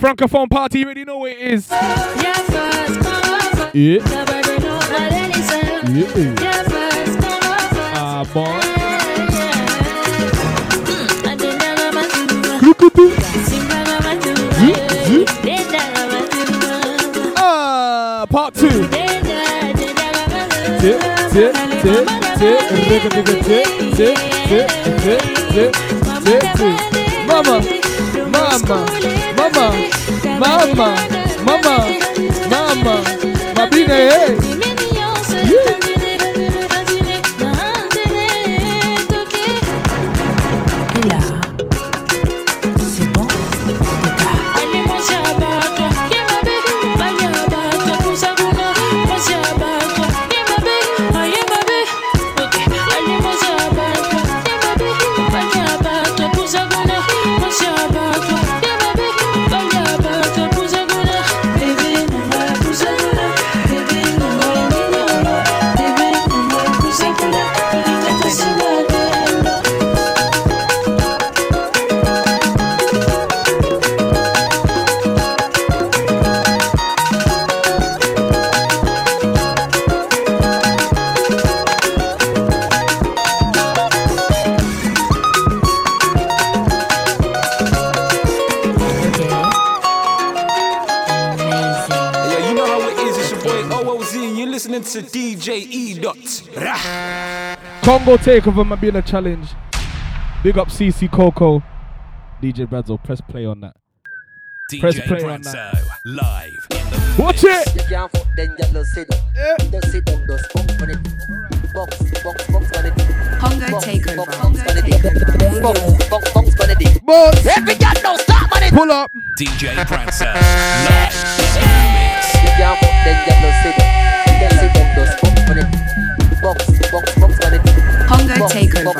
Francophone party, you already know what it is. Yeah. Yeah. Ah, part two. Tip, tip, mama mama mama mama mama mama mabine Congo takeover might be in a challenge. Big up CC Coco. DJ Bradzo, press play on that. Press DJ play on that. Live in the Watch it. You can't fuck, then you just sit down. Just sit down, just box on it. Box, box, box on it. Hongo Box, takeover. box, box on it. Box, box, box on it. Boss. Every girl now stop on it. Pull up. DJ Branzo, live in the mix. You can't fuck, then you just sit down. Just sit down, just box on it. Box, box, box hunger takeover.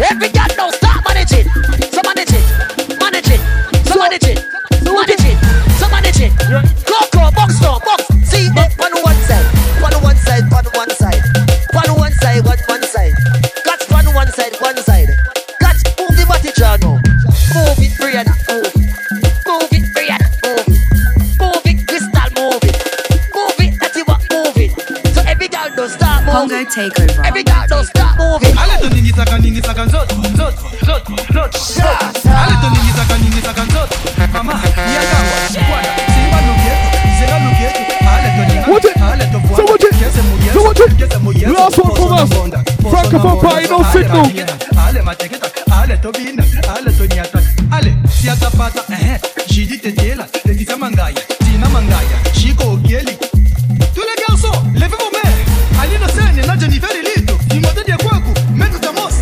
Every girl now start manage. So manage it. Manage it. So manage it. So manage it. So manage it. Coco, box store, box take over. Every girl don't stop moving. A little ninja sagan, ninja sagan, zot, zot, zot, zot, zot. A little ninja sagan, ninja sagan, zot. Mama, ya kawa, wana. Si wa lukie, si wa lukie. A little ninja, what it? A little so what it? So what it? Last one from us. Francophone party, no signal. Ale ma tegeta, ale tobina, ale toniata, ale siata pata. Eh, eh, she did the deal, the disamangaya.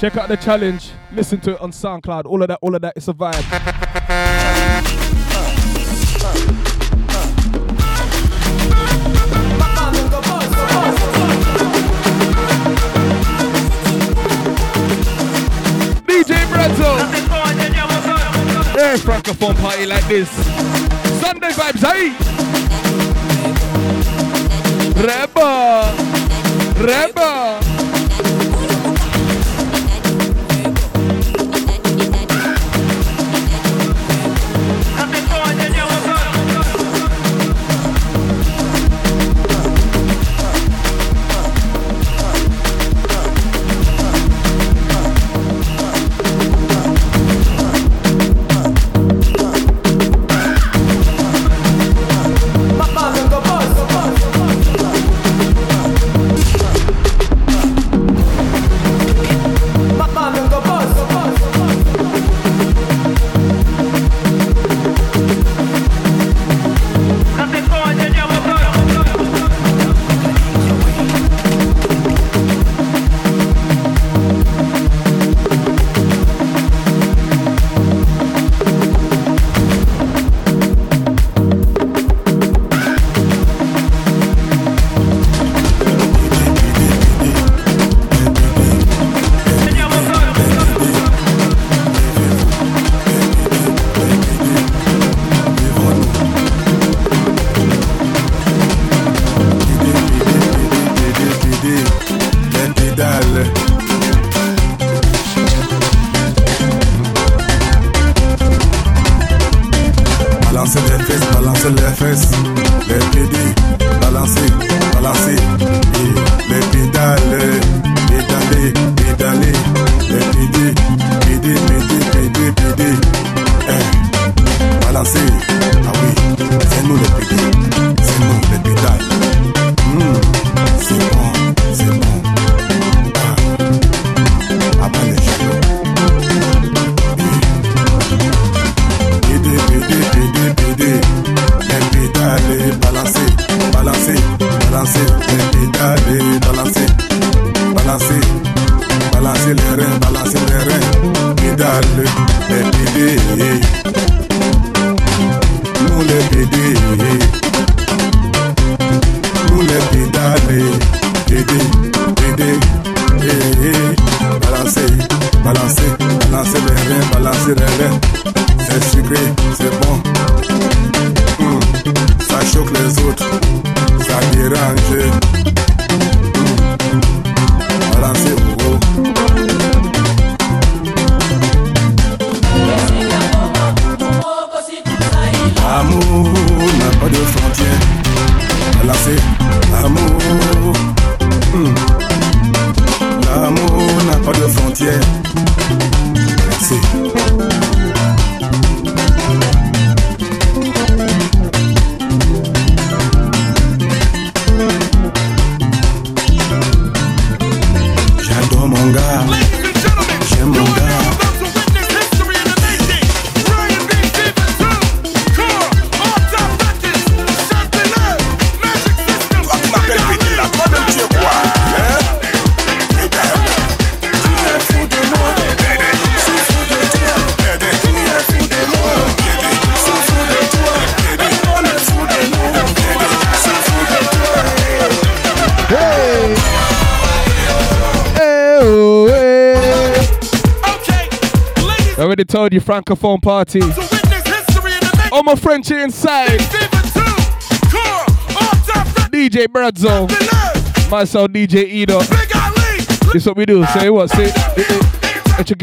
Check out the challenge. Listen to it on SoundCloud. All of that, all of that. It's a vibe. DJ Brazzo. Yeah, Francophone party like this. Sunday vibes, hey. Reba. Reba. c'est les reins, balancer les reins, pédale, les pédés, nous les pédés, nous les pédales, pédés, pédés, balancer, balancer, balancer les reins, balancer les reins, c'est sucré, c'est bon, hmm. ça choque les autres, ça dérange. told you, Francophone party. All my French inside. DJ Bradzo. Myself, DJ Edo. This what we do. Say what? Say Let's a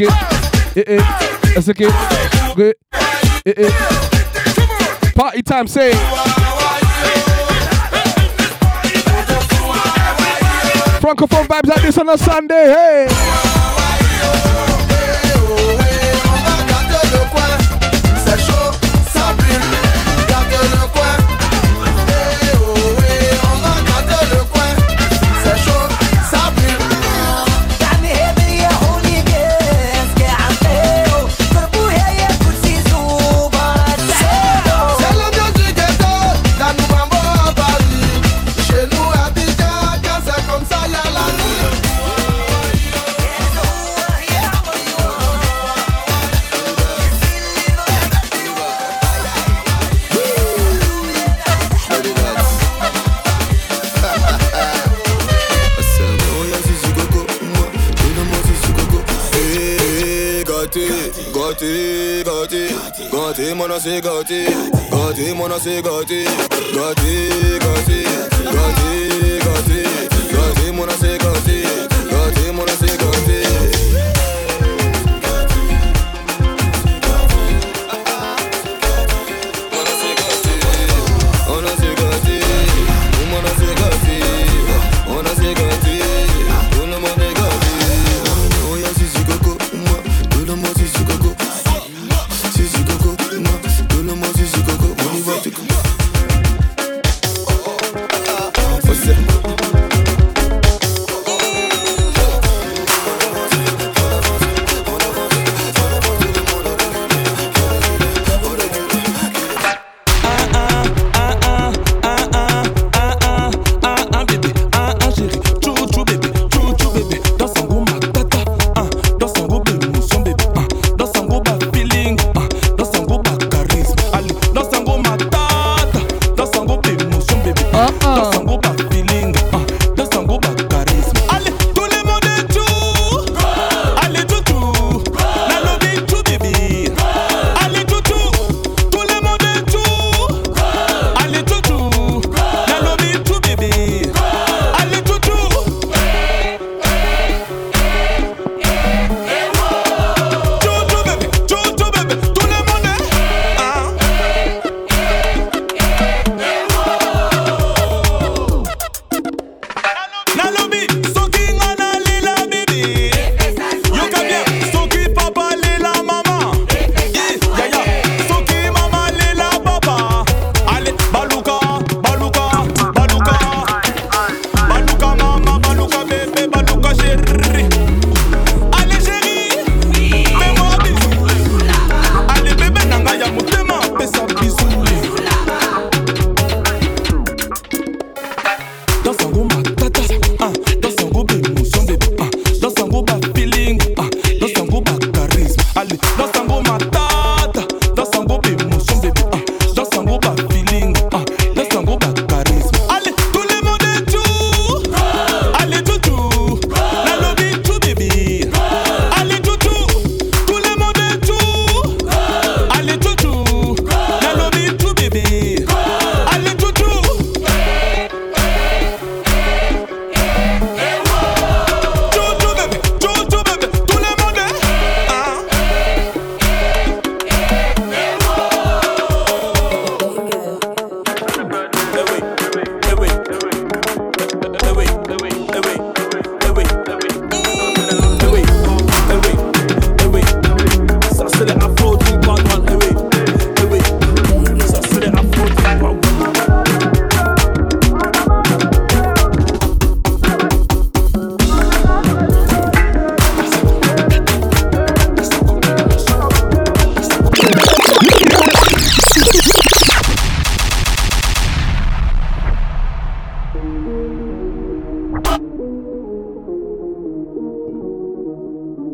Let's get. Good. Party time, say Francophone vibes like this on a Sunday, hey! Gâté, MONO assez gâté. Gâté, MONO assez gâté. Gâté, gâté. Gâté, gâté. Gâté, mon assez gâté. Gâté, mon assez gâté.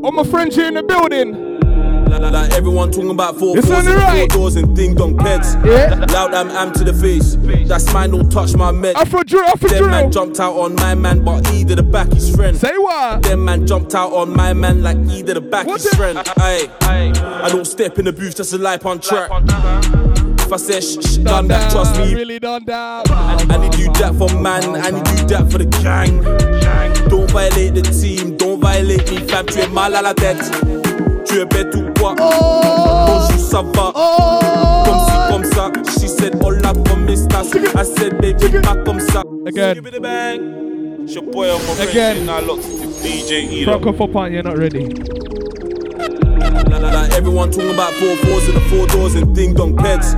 All my friends here in the building. Like, like, like everyone talking about four It's fours on the and right. four doors and ding dong peds. Yeah. Loud am am to the face. That's mine, don't touch my med. Afro drill, Afro Them drill. Then man jumped out on my man, but he did the back his friend. Say what? Them man jumped out on my man like he did the back What's his it? friend. Aye, I don't step in the booth just to life on track. If I say shh, shh, done that, trust me. Really done that. And he do that for man, and he do that for the gang. Don't violate the team, don't violate. Tu es mal à la tête. Tu es bête ou quoi? Bonjour, ça va? Comme si, comme ça. She said, hola, comme estás? I said, baby, pas comme ça. Again. Give it a bang. It's your boy on my Again. Now look, DJ Edo. Franco Fopan, you're not ready. Like, everyone talking about four fours and the four doors and ding dong peds.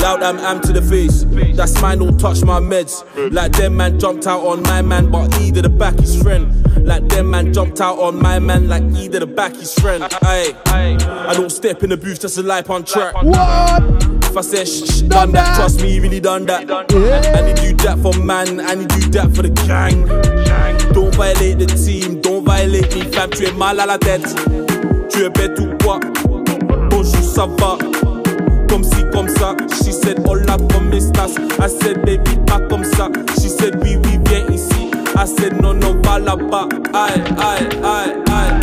Loud am am to the face. That's mine, don't touch my meds. Like them man jumped out on my man, but he did the back his friend. Like them man jumped out on my man, like he did the back his friend. Aye, I don't step in the booth just to life on track. What? If I say shh, shh, done that, trust me, he really done that. And he do that for man, and he do that for the gang. Don't violate the team, don't violate me, fam. Tu es mal à la tête. Tu es bête ou quoi? Bonjour, ça va? Comme si, comme ça. She said, hola, comme estás? I said, baby, pas comme ça. She said, oui, oui, viens ici. I said, non, non, va là-bas. Aïe, aïe, aïe, aïe.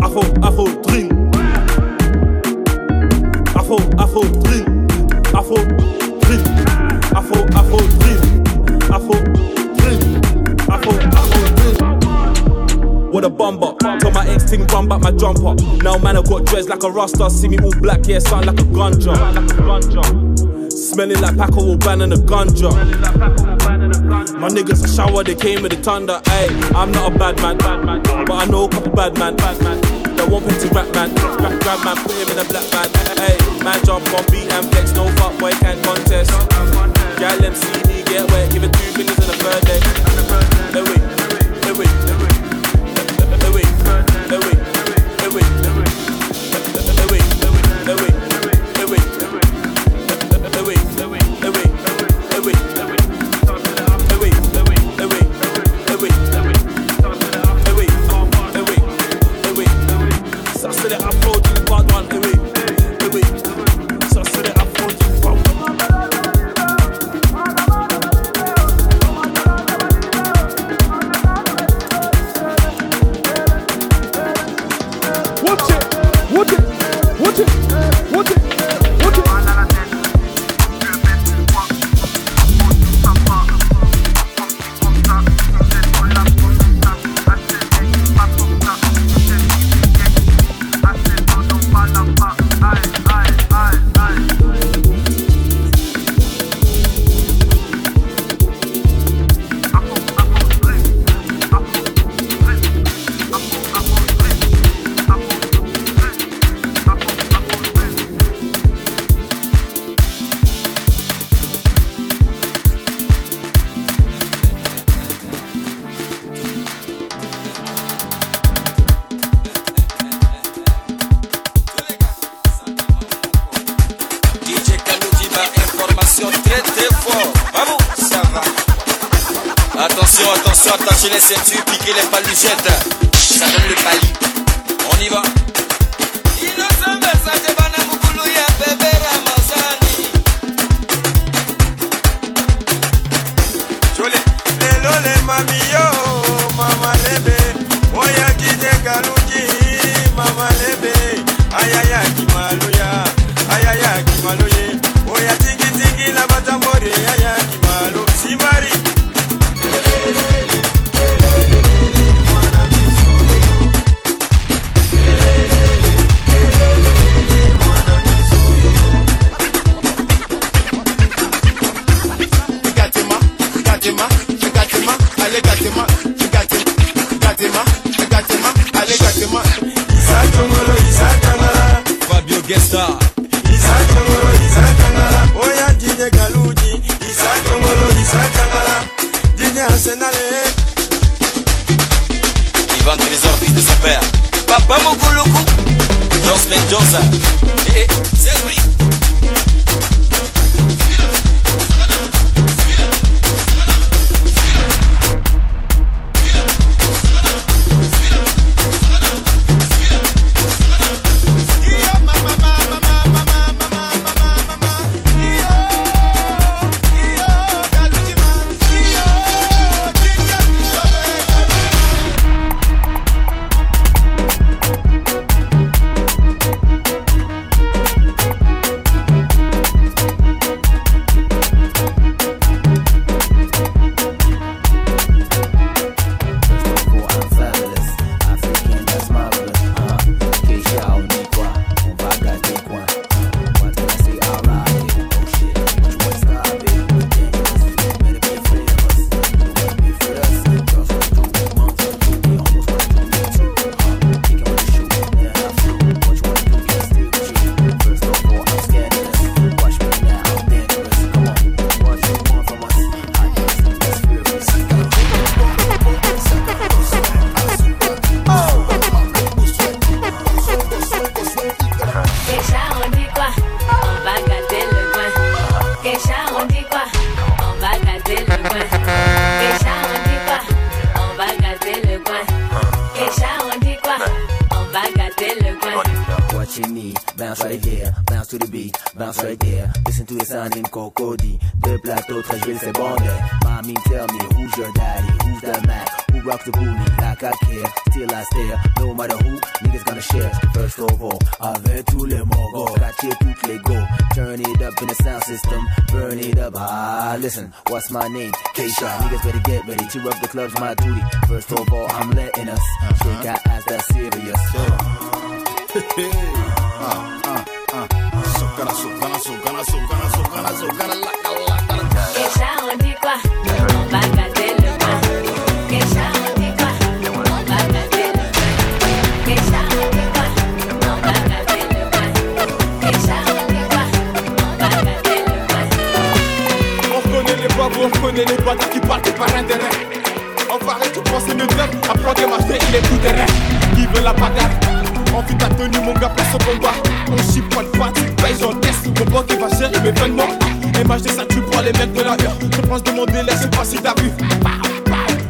Afro, afro, drill. Afro, afro, drill. Afro, drill. Afro, afro, drill. What a bumper. Tell my ex ting run back my jumper. Now man, I got dreads like a rasta. See me all black, yeah, sound like a ganja. Smelling like Paco Rabanne and a ganja. My niggas a shower, they came with the thunder. Ayy, I'm not a bad man, but I know a couple bad man. That won't pay to rap man, rap grab man, put him in a black man. Ayy, man jump on beat and flex, no fuck boy can't contest. Gal me get wet, give it two fingers in a third day. No way, no way, no Bounce right here, bounce to the beat, bounce right there. Listen to the sound in Cocody. Deux plateaux, Treichville, c'est bon. Mommy, tell me who's your daddy, who's the Mac, who rocks the booty like I care. Still I stare, no matter who, niggas gonna share. First of all, avec tous les mogos, catcher toutes les go. Turn it up in the sound system, burn it up. Ah, listen, what's my name? K-Shot. Niggas better get ready to rock the club's my duty. First of all, I'm letting us shake our ass that's serious. On connaît les bois, on connaît les boîtes qui partent par un On parlait tout pour ces mecs, apprends des machines, il est tout derrière, qui veut la pagar on fit ta tenue, mon gars, place au combat. On chie pas de fatigue, paye, j'encaisse. Mon banque qui va gérer mes vêtements. MHD, ça tue pour les mecs de la heure. Je pense de mon délai, pas si t'as vu.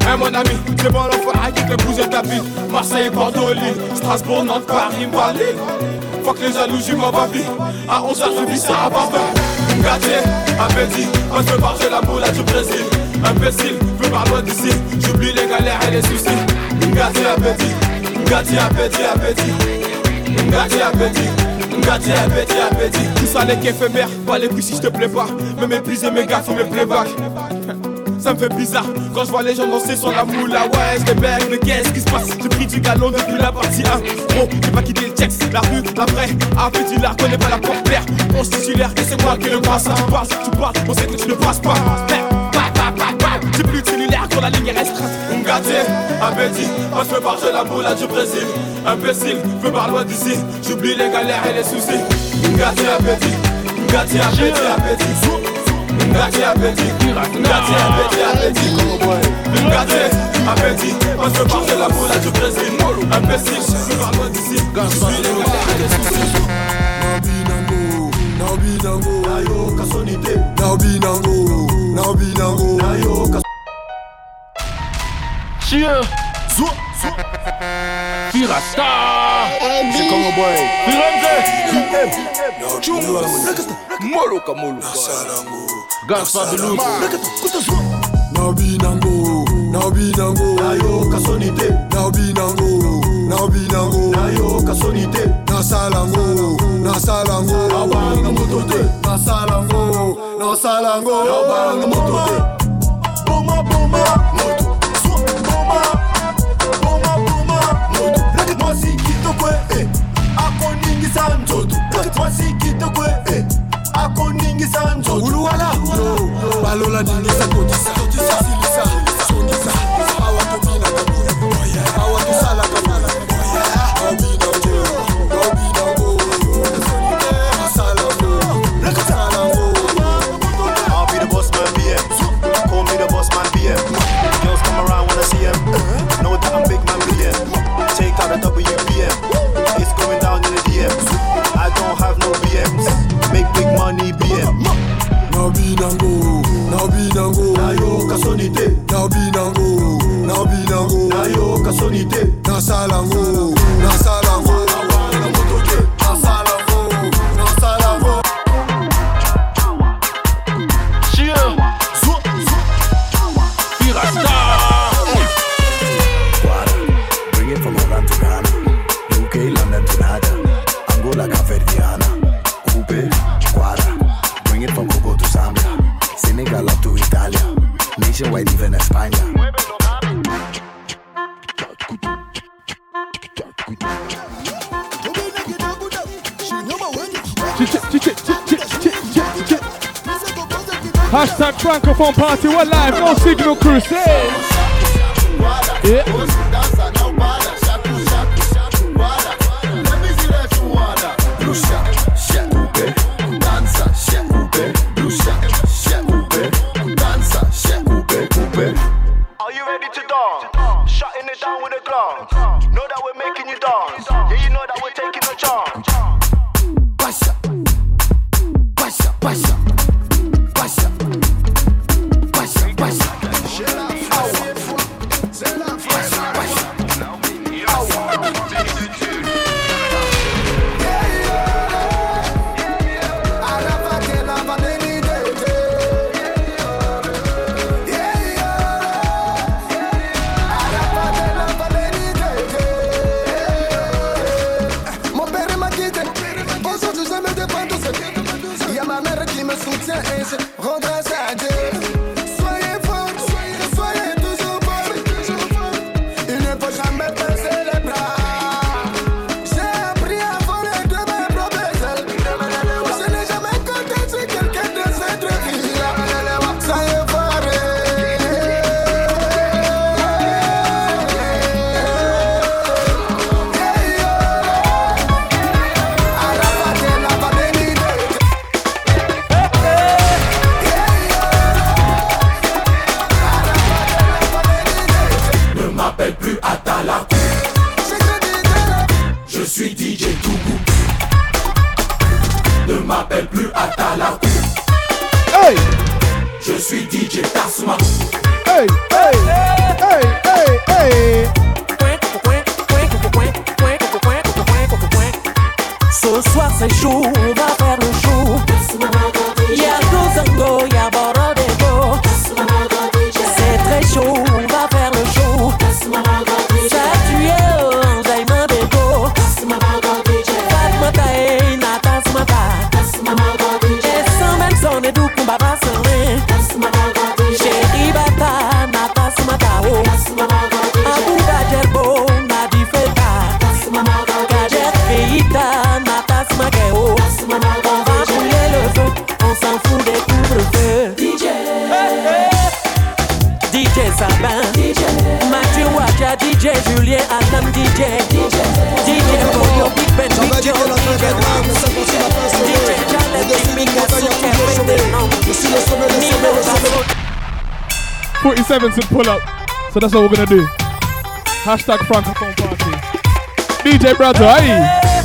Hein, mon ami, c'est bon l'enfoiré qui fait bouger ta ville. Marseille, Bordeaux, Lille, Strasbourg, Nantes, Paris, Bali. Fuck les jaloux, j'y m'en vie. À 11h, je vis ça à Barbin. Gâté, appétit, on se barre, j'ai la boule du Brésil. Imbécile, veux par loin d'ici. J'oublie les galères et les soucis. Gâté, appétit, gâté, appétit, appétit. Gâté, appétit. Gâté, appétit, appétit. Tout ça n'est qu'éphémère, pas les couilles si je te plais pas. Me mépriser mes gars, faut mes playbacks. Ça me fait bizarre quand je vois les gens danser sur la moula. Ouais, je les bec, mais qu'est-ce qui se passe? J'ai pris du galon depuis la partie 1. Gros, j'ai pas quitté le checks, la rue, la vraie. Appétit, la connais pas la porte claire. On se titulaire, et c'est moi qui le passe. Tu passes, tu parles, on sait que tu ne passes pas. J'ai plus de quand la ligne est restreinte. On gâté, appétit, je me barre, j'ai la moula du Brésil. Imbécile, je me barre loin d'ici. J'oublie les galères et les soucis. Gâté, appétit, gâté, appétit, appétit. Gâté, appétit, gâté, appétit, appétit. Gâté, appétit, je barre, j'ai la moula du Brésil. Imbécile, je barre loin d'ici. J'oublie les galères et les soucis. Now be nango, ayo kasonite. Now be nango, now be nango, ayo kas. Chieux. Zou. Firasta. C'est comme un boy. Firenze. Chumba. Molo kamolo. Gaspard de Luz. Nabi nango. Nabi nango. Nayo kasonite. Nabi nango. Nabi nango. Nayo kasonite. Nasalango. Nasalango. Abanga motote. Nasalango. Nasalango. Abanga motote. Boma boma. Motote. Sisam Tudo, porque você Francophone Party, sevens to pull up. So that's what we're gonna do. Hashtag Francophone Party. DJ Brazo, hey.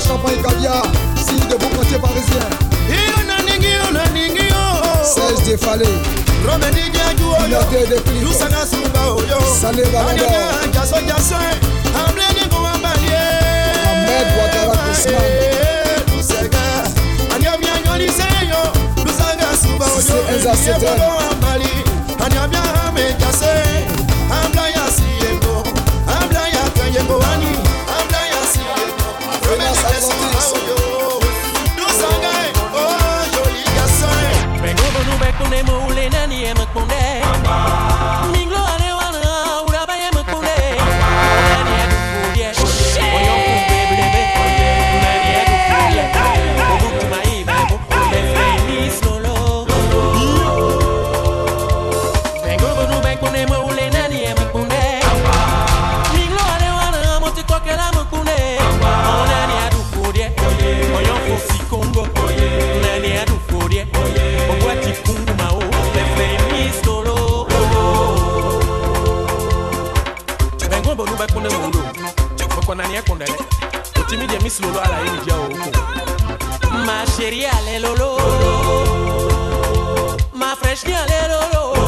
Champagne, caviar, signe de bon côté parisien. Serge Defalé. Noté de Clico. Salé Bamador. Ahmed Ouattara Kousman. C'est Enza Mengko nu tu cereale lolo, ma fresh lolo.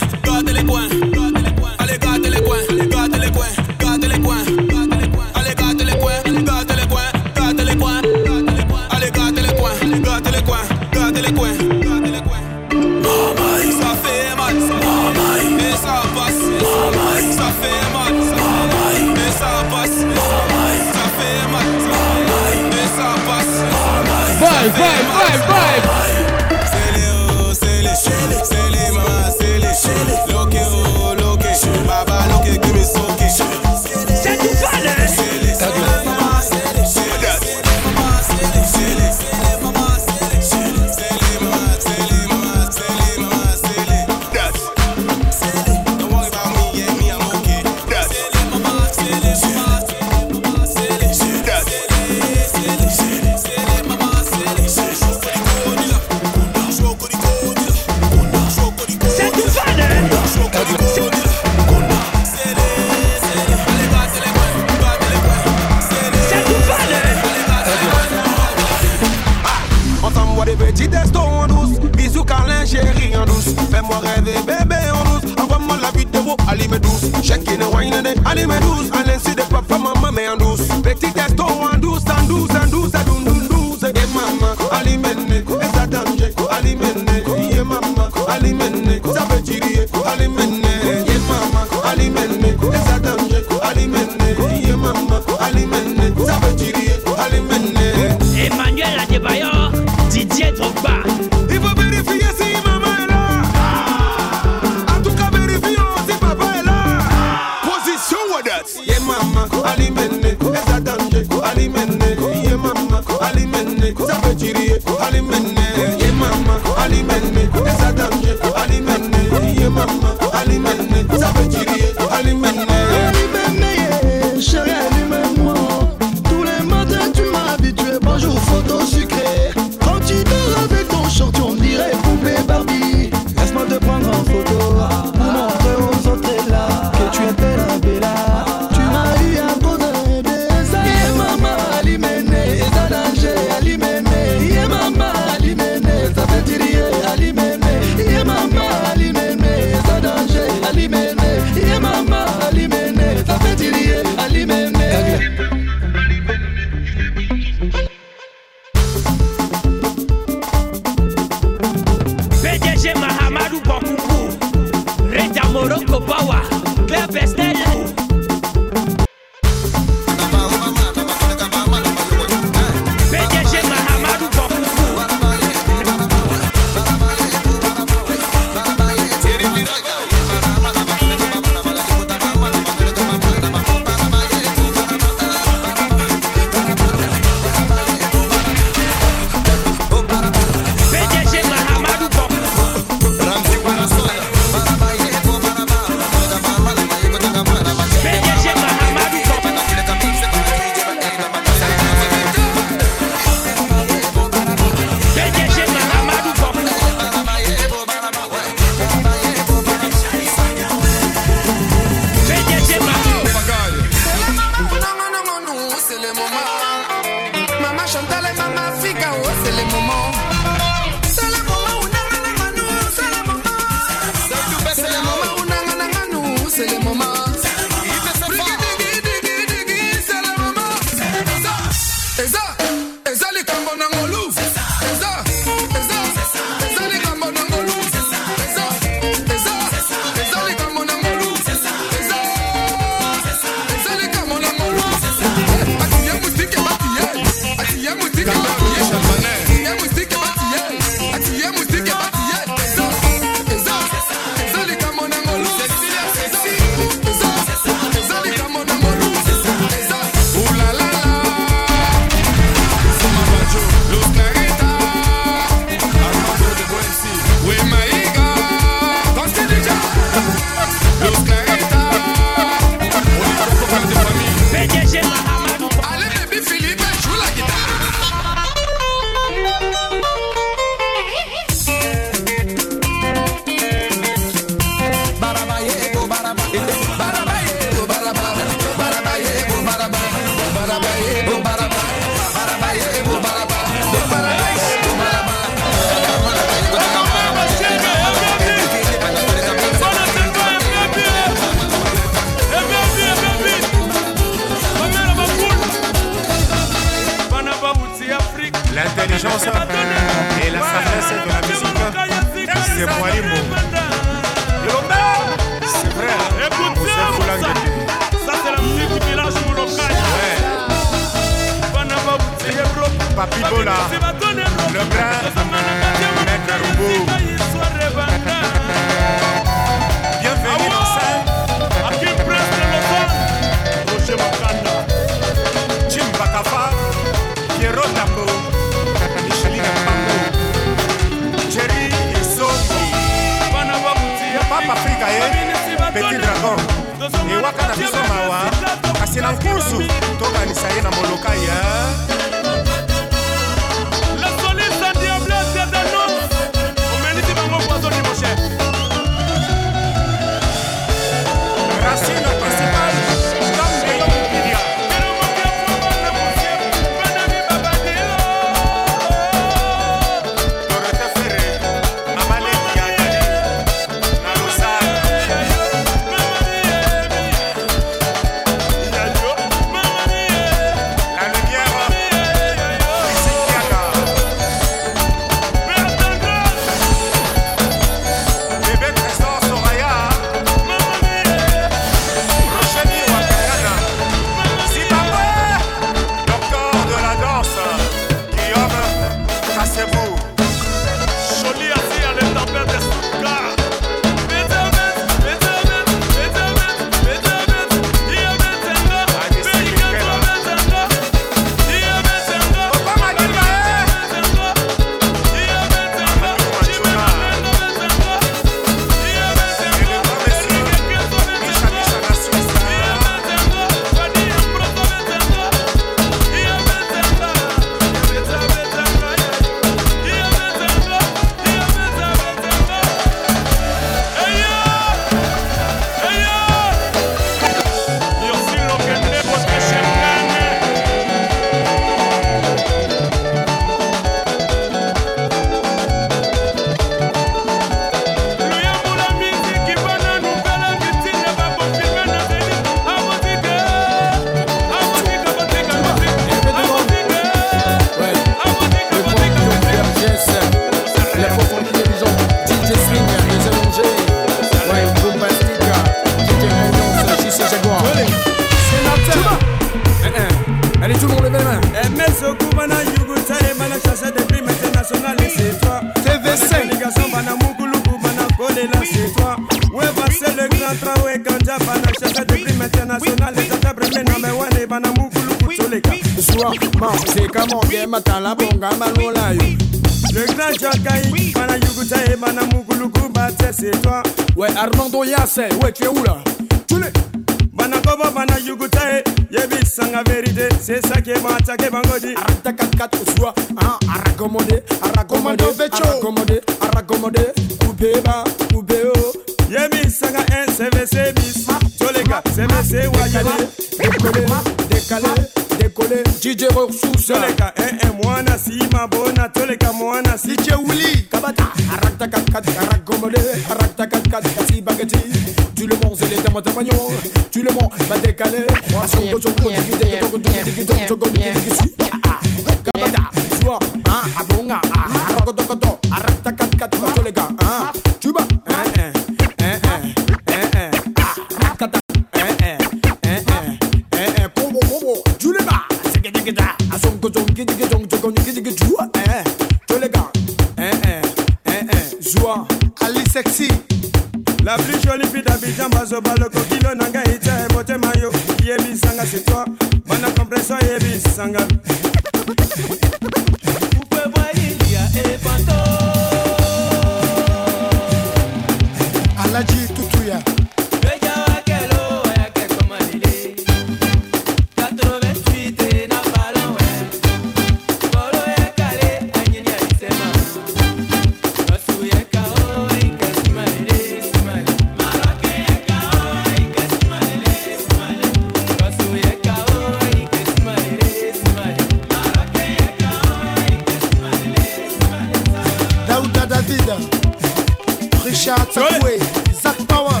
David, Richard Sakwe, Zach Power,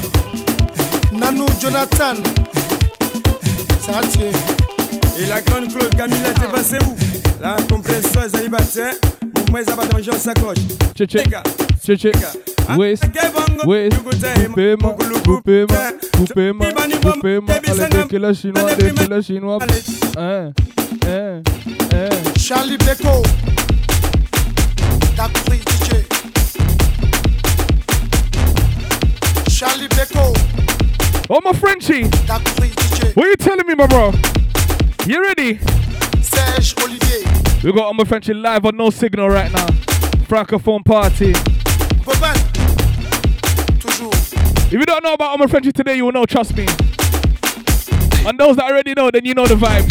Nano Jonathan. Ça. Et la grande Claude Camilla t'es passé où? La compression est célibataire Mouvement est abat dans Jean Sacoche Tché tché, tché tché, West, West, coupez-moi, coupez-moi, coupez-moi, coupez-moi, allez tequila chinois, tequila chinois, hein, hein, hein. Charlie Beko, DJ. Oh, my Frenchie. What are you telling me, my bro? You ready? Serge Olivier. We got Oma Frenchie live on No Signal right now. Francophone party. If you don't know about Oma Frenchie today, you will know, trust me. And those that already know, then you know the vibes.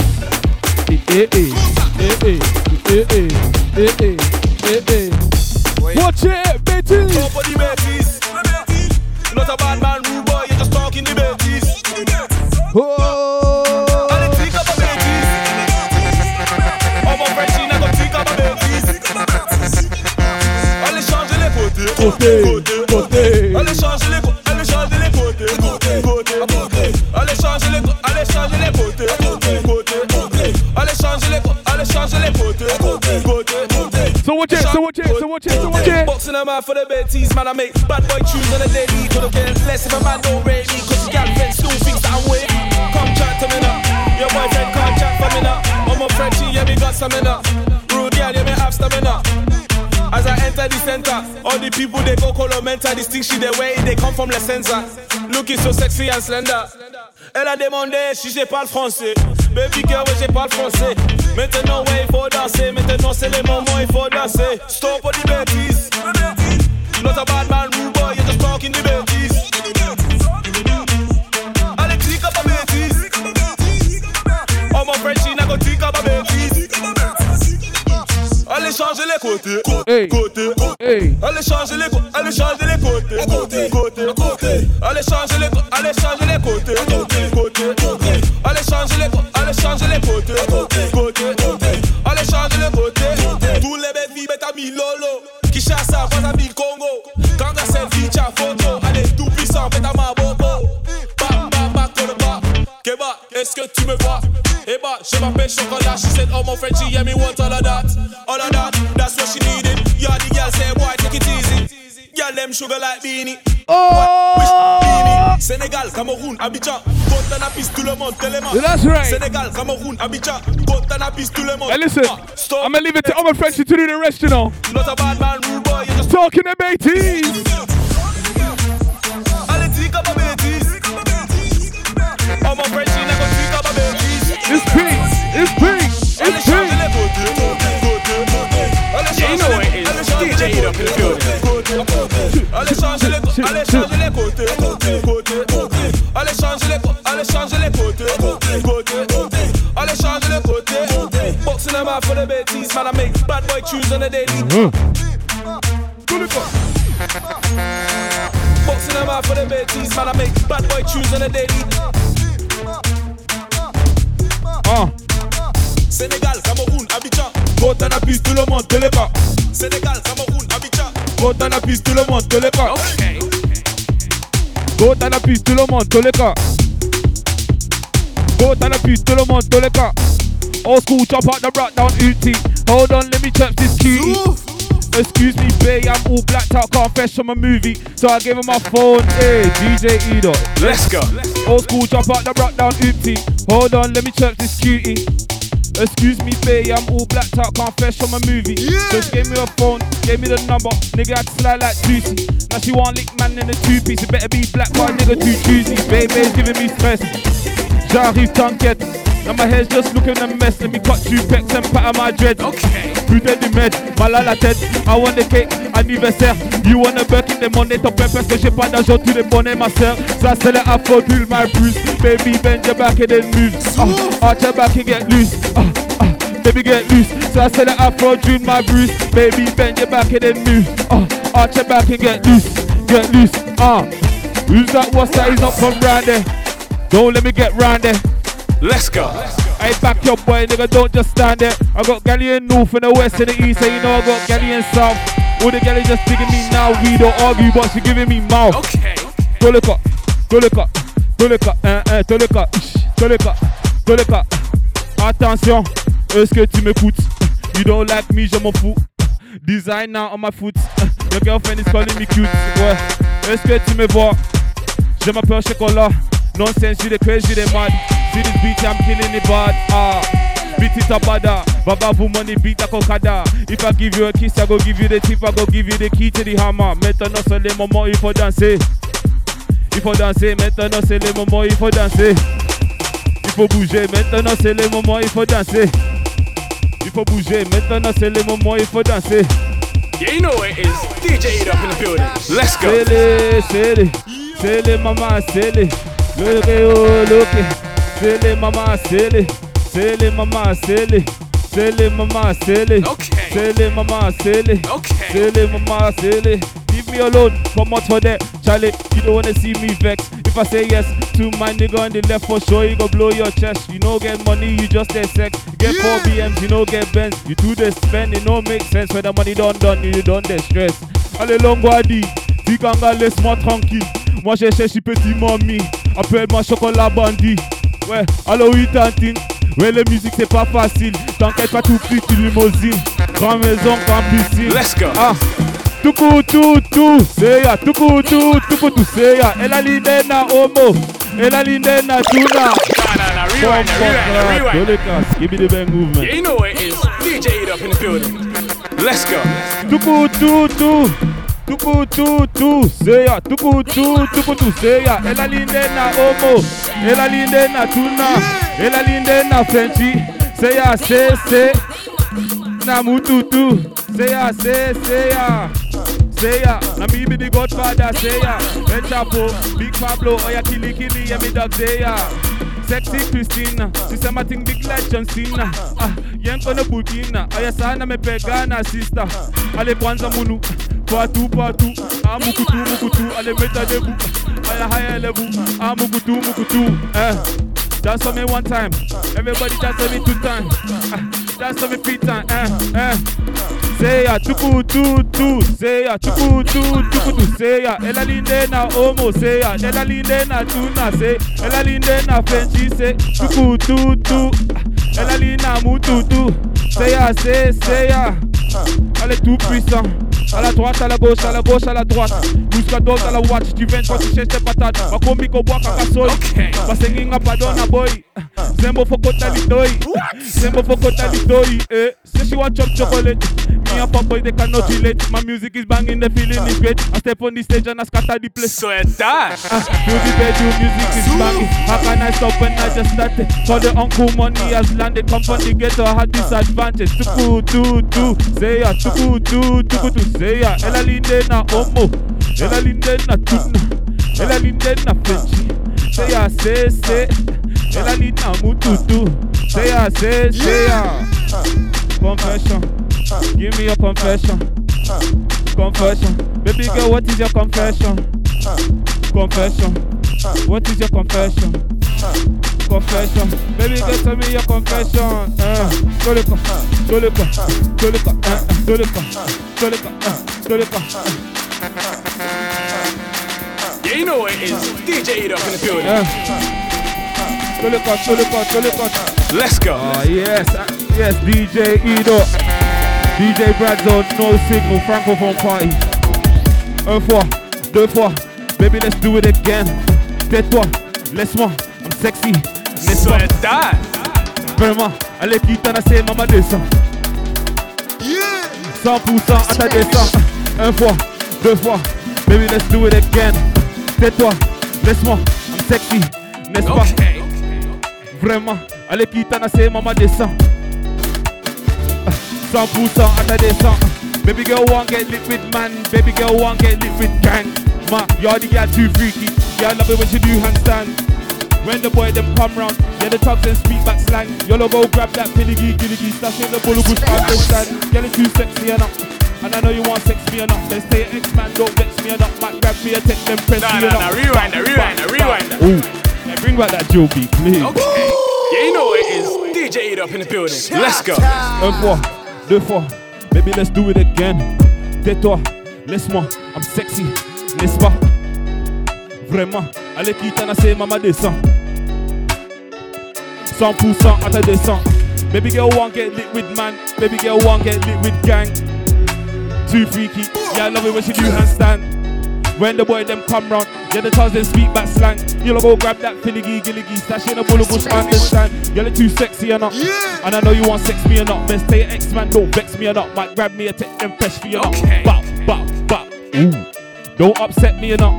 Watch it, bitches. Not a bad man, rude boy, you're just talking the Betis. Oh. Allez, think up a Betis. On va Frenchie, n'a pas think up a Betis. Allez, changer les côtés. Côté, côté. Allez, changer les côtés. Watch it, so watch it, so watch it, so watch it. Boxing a man for the Betis, man. I make bad boy tunes on the daily. Couldn't care less if a man don't rate me. Cause the girlfriend still thinks that I'm with. Come chat to me now. Your boyfriend can't chat for me now. I'm a Frenchie, yeah, me got stamina. Rude girl, yeah, me have stamina. As I enter the center, all the people they go call mental. This thing she they wear, they come from the censor. Looking so sexy and slender. Elle a demandé si j'ai pas le français. Baby girl, ouais, j'ai pas le français. Maintenant, ouais, il faut danser. Maintenant, c'est les moments, il faut danser. Stop all the bêtises. Not a bad man, rude boy, you're just talking the bêtises. Allez, click up a bêtise. Oh, mon Frenchie, n'a go click up a bêtise. Allez changer les côtés, Hey. côté, Hey. Allez changer les côtés, allez changer les côtés, côté, côté, côté. Allez changer les côtés, allez changer les côtés, côté, côté, côté. Allez changer les côtés, allez changer les côtés, côté. Allez changer les côtés. Tous les bébés mettent à mi lolo. Qui chasse à pas à mi Congo. Quand la selfie, tcha photo. Allez tout puissant, faites à ma bobo. Ba, ba, ba, kolba. Keba, est-ce que tu me vois? Eh bah, je m'appelle Chocolat. She said, oh, friend, she yeah, me want all of that. All of that, that's what she needed. Yeah, the girl say, boy, take it easy. Girl, them sugar like beanie. Oh! Wish beanie. Sénégal, Cameroun, Abidjan. Côte à la piste, tout le monde. That's right. Sénégal, Cameroun, Abidjan. Côte à la piste, tout le monde. Hey, listen, Ah, stop. I'm gonna leave it to Omar Frenchie to do the rest, you know. Not a bad man, rude boy, You're just Talking the bêtises. issues on a daily. Mm-hmm. Boxing them out for the mateys, on ah. Sénégal, Cameroun, Abidjan. Vote en appui, tout le monde de l'époque. Sénégal, Cameroun, Abidjan. Tout le monde de l'époque. Tout le monde de l'époque. Vote en appui, tout le monde de. Old school, chop out the brat down UT. Hold on, let me check this cutie. Excuse me, babe, I'm all blacked out, can't fresh from a movie. So I gave him my phone, hey, DJ Edo. Let's go. Old school, chop out the brat down UT. Hold on, let me check this cutie. Excuse me, babe, I'm all blacked out, can't fresh from a movie. So she gave me her phone, gave me the number. Nigga had to slide like juicy. Now she want lick man in a two piece. It better be black, boy, nigga too choosy. Baby's giving me stress. J'arrive, t'inquiète. Now my hair's just looking a mess. Let me cut two pecs and pattern my dread. Okay. Putain du med, mal à la tête. I want the cake, anniversaire. You wanna buck in the money, ton père parce que j'ai pas d'argent, tous les bonnets, ma sœur. Ça c'est le afro pull my bruise. Baby, bend your back and then move. Uh, arch your back and get loose. Uh, uh, baby, get loose. So I Ça c'est le afro drill my bruise. Baby, bend your back and then move. Uh, arch your back and get loose. Get loose. Uh, who's that? What's that? He's not from round there. Don't let me get round there. Let's go. I back your boy, nigga, don't just stand there. I got galley in north and the west and the east, and you know I got galley in south. All the galley just digging me now, we don't argue, but she giving me mouth. Okay. Go look up, go look up, go look up, eh, eh, go look up, go look up, go look up. Attention, est-ce que tu m'écoutes? You don't like me, je m'en fous. Design now on my foot. Your girlfriend is calling me cute. Ouais, est-ce que tu me vois? Je m'appelle Chocolat. Nonsense, you the crazy, they mad. See this beat, I'm killing it bad. Ah, beat it up bada. Baba for money, beat a cocada. If I give you a kiss, I go give you the tip, I go give you the key to the hammer. Maintenant, c'est les moments, il faut danser. Il faut danser, maintenant, c'est les moments, il faut danser. Il faut bouger, maintenant, c'est les moments, il faut danser. Il faut bouger, maintenant, c'est les moments, il faut danser. Yeah, you know it is. DJ Eat Up in the building. Let's go. C'est les, c'est les, c'est les mamans, c'est les. mama, réo, loqué. mama, les mamans, mama, les. C'est les mamans, c'est les. C'est les mamans, c'est les. C'est les mamans, c'est les. C'est les mamans, c'est les. Leave me alone, come out for that. Charlie, you don't wanna see me vex. If I say yes to my nigga on the left for sure, you go blow your chest. You know get money, you just get sex. Get four BMs, you know get Benz. You do the spend, it no make sense. When the money done done, you don't the stress. Allez Longwadi, Tiganga laisse-moi tranquille. Moi j'ai cherché petit mamie, appelle-moi chocolat bandit. Ouais, alors oui tantine. Ouais, la musique c'est pas facile. T'inquiète pas tout petit limousine. Grand maison, grand piscine. Let's go. Ah. Tuku tu tu seya tuku tu tuku tu seya ela linde na omo ela linde na tuna rewind, rewind, rewind. Give me the bang movement Yeah, you know what it is. DJ Eat Up in the building. Let's go. Tuku tu tu tuku tu tu seya tuku tu tuku tu seya ela linde na omo ela linde na tuna ela linde na frenchi seya se se. Na mututu. Seya se seya. Seya, na me be the godfather, Seya. El Chapo, Big Pablo, Oya Kili yeah me dog Seya Sexy Christina, sisema ting big like John Cena. Ah, yenko na Burkina, aya me pegana sister Ale kwanza munu, patu patu. Ah mukutu ale meta debu. Aya higher level, ah mukutu mukutu Eh, dance for me one time. Everybody dance for me two times ah, Dance for me three times, eh, eh. Say ya tuku tu tu. Say ya tuku tu tuku tu. Say ya Ela linde na omo. Say ya Ela linde na tuna. Say Ela linde na Frenchy Say tuku tu tu. Ela linde na mututu. Say ya say say ya. Elle est tout puissant À la droite, à la gauche, à la gauche, à la droite. Busca dos à la watch viens quand tu cherches tes patates. Makombi ko bois kakasoi Basenginga padona ah, boy. Zembo fokota lidoi Zembo fokota lidoi Eh Say she want chop chocolate Me and pop boy they cannot relate. My music is banging the feeling is great. I step on the stage and I scatter the place. So it that ah, Music bedroom music is banging. How can I stop when I just started For the uncle money has landed. Come from the ghetto I had disadvantage Tuku tu tu Say ya Tuku tu tuku tu Say ya Ela linde na omo Ela na tuna Ela linde na Say ya, say, say. And I need a mututu. Say ya, say, say ya. Confession. Give me your confession. Confession. Baby girl, what is your confession? Confession. What is your confession? confession. Baby, ah. get me your confession. Ah. Jolica, Jolica, ah. Jolica, Jolica, Jolica, Jolica. Yeah, you know it is. DJ Eat Up in the building. Jolica, Jolica, Jolica. Let's go. Oh, yes, yes, DJ Eat Up. DJ Bradzone, no signal, francophone party. Un fois, deux fois, baby, let's do it again. Tais-toi, laisse-moi, I'm sexy n'est-ce pas? Vraiment, allez, quitte à c'est maman descend. 100% à ta descente. Un fois, deux fois, baby, let's do it again. Tais-toi, laisse-moi, I'm sexy, n'est-ce pas? Vraiment, allez, quitte à c'est maman descend. 100% à ta descente. Baby girl won't get lit with man. Baby girl won't get lit with gang. Ma, you're the girl too freaky. Yeah, I love it when she do handstand. When the boy them come round, yeah the thugs and speak back slang. Y'all go grab that pilligy gilligy, stash in the bullet bush understand. Girl it's too sexy enough. And I know you want sex me enough. Let's stay X man, don't vex me enough. Might grab me a take them press Nah, me nah, enough. nah, rewind that, rewind that, rewind that. Ooh, yeah, bring back that Joe beat, please. Okay. Yeah, you know what it is. DJ Eat Up in the building. Let's go. Un fois, deux fois, baby let's do it again. Tais-toi, laisse-moi, I'm sexy, n'est-ce pas? Vraiment, allez quitte à c'est maman descend. 100% à ta descente. Baby girl won't get lit with man, baby girl won't get lit with gang. Too freaky, yeah I love it when she do handstand. When the boy them come round, yeah the cars them speak back slang. You'll go grab that filligy gilligy, stash in a bullet bush, understand. You're too sexy or not, and I know you want sex me or not. Best stay X man, don't vex me or not. Might grab me a take and fresh for you or not. Bow, bow, bow. Ooh, don't upset me or not.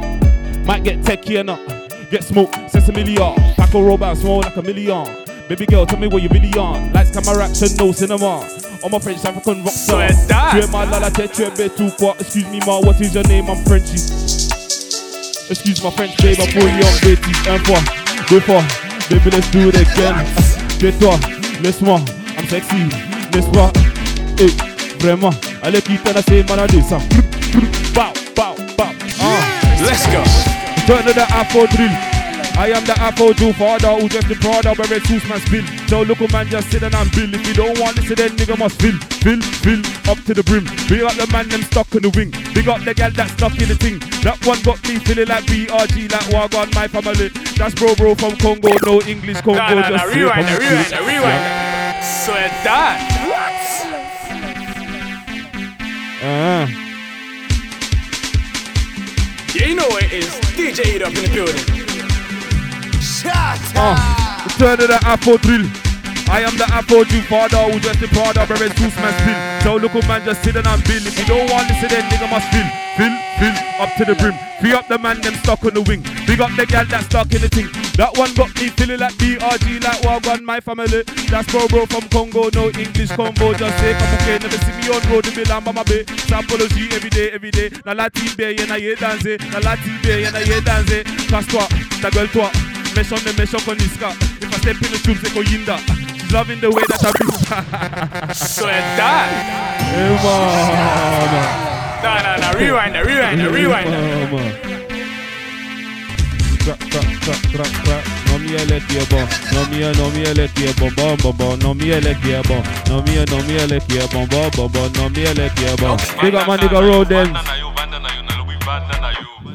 Might get techie or not. Get smoked, sesame yard. Paco robot, small like a million. Baby girl, tell me what you really on. Lights, camera, action, no cinema. On my French African rock star. Tu es mal à la tête, tu es bête ou quoi? Excuse me, ma, what is your name? I'm Frenchy. Excuse my French, babe, I'm fully on Betty. Un fois, deux fois, baby, let's do it again. Tais-toi, laisse-moi, I'm sexy, n'est-ce pas? Eh, vraiment, allez, quitte à c'est malade, ça. Bow, bow, bow. Ah. Let's go. Turn to the Afro drill. I am the Afro Jew father who just the Prada where two man spill. So look a man just sit and and bill. If you don't want this, then nigga must fill, fill, fill up to the brim. Big up the man them stuck in the wing. Big up the gal that's stuck in the thing. That one got me feeling like BRG, like Wagon, my family. That's bro bro from Congo, no English Congo. Nah, nah, nah, just rewind that, rewind that, rewind that. So it died. Uh, Yeah, you know what it is. DJ Eat Up in the building. Shut uh, turn to the Afro drill. I am the Afro Jew father who just the Prada where two man spill. So look a man just sit and bill. If you don't want to sit then nigga must fill, fill, fill up to the brim. Free up the man them stuck on the wing. Big up the gal that's stuck in the thing. That one got me feeling like BRG, like Wagwan, my family. That's bro bro from Congo, no English combo. Just say come okay, never see me on road in Milan, mama bay. Sapology every day, every day. Na la tibe, y'a na yé danser. Na la tibe, y'a na yé danser. Casse-toi, ta gueule toi. Méchant de méchant qu'on. If I step in the tube, c'est qu'on yinda. Loving the way that I be. So it died. Hey. Nah, nah, nah. Rewind that, rewind that, rewind that. Mama. Crack, crack, crack, crack, crack. Non mi elle qui est bon. Non mi non mi elle qui est bon, bon, bon, bon. Non mi elle qui est bon. Non mi non mi elle qui est bon, bon, bon, bon. Non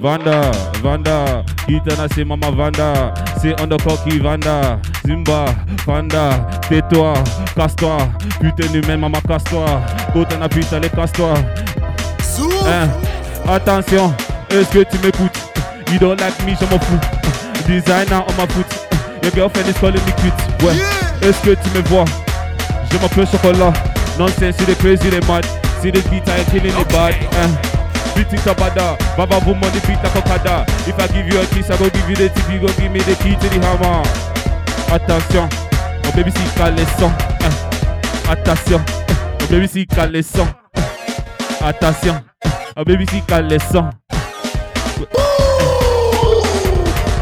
Vanda, Vanda, Kitana c'est Mama Vanda, c'est the cocky Vanda, Zimba, Vanda, tais-toi, casse-toi, putain d'humain maman casse-toi, côté na putain allez casse-toi. Hein, attention, est-ce que tu m'écoutes? You don't like me, je m'en fous. Designer on my foot, your girlfriend is calling me cute. Ouais, est-ce que tu me vois? Je m'appelle chocolat, nonsense, c'est des crazy, les mad, c'est des guitares killing the bad. Hein. Beat it up bada, Baba woman the beat like Okada. If I give you a kiss, I go give you the tip, you go give me the key to the hammer. Attention, oh baby si cale les sons. Hein. Attention, oh baby si cale les sons. Attention, oh baby si cale les sons.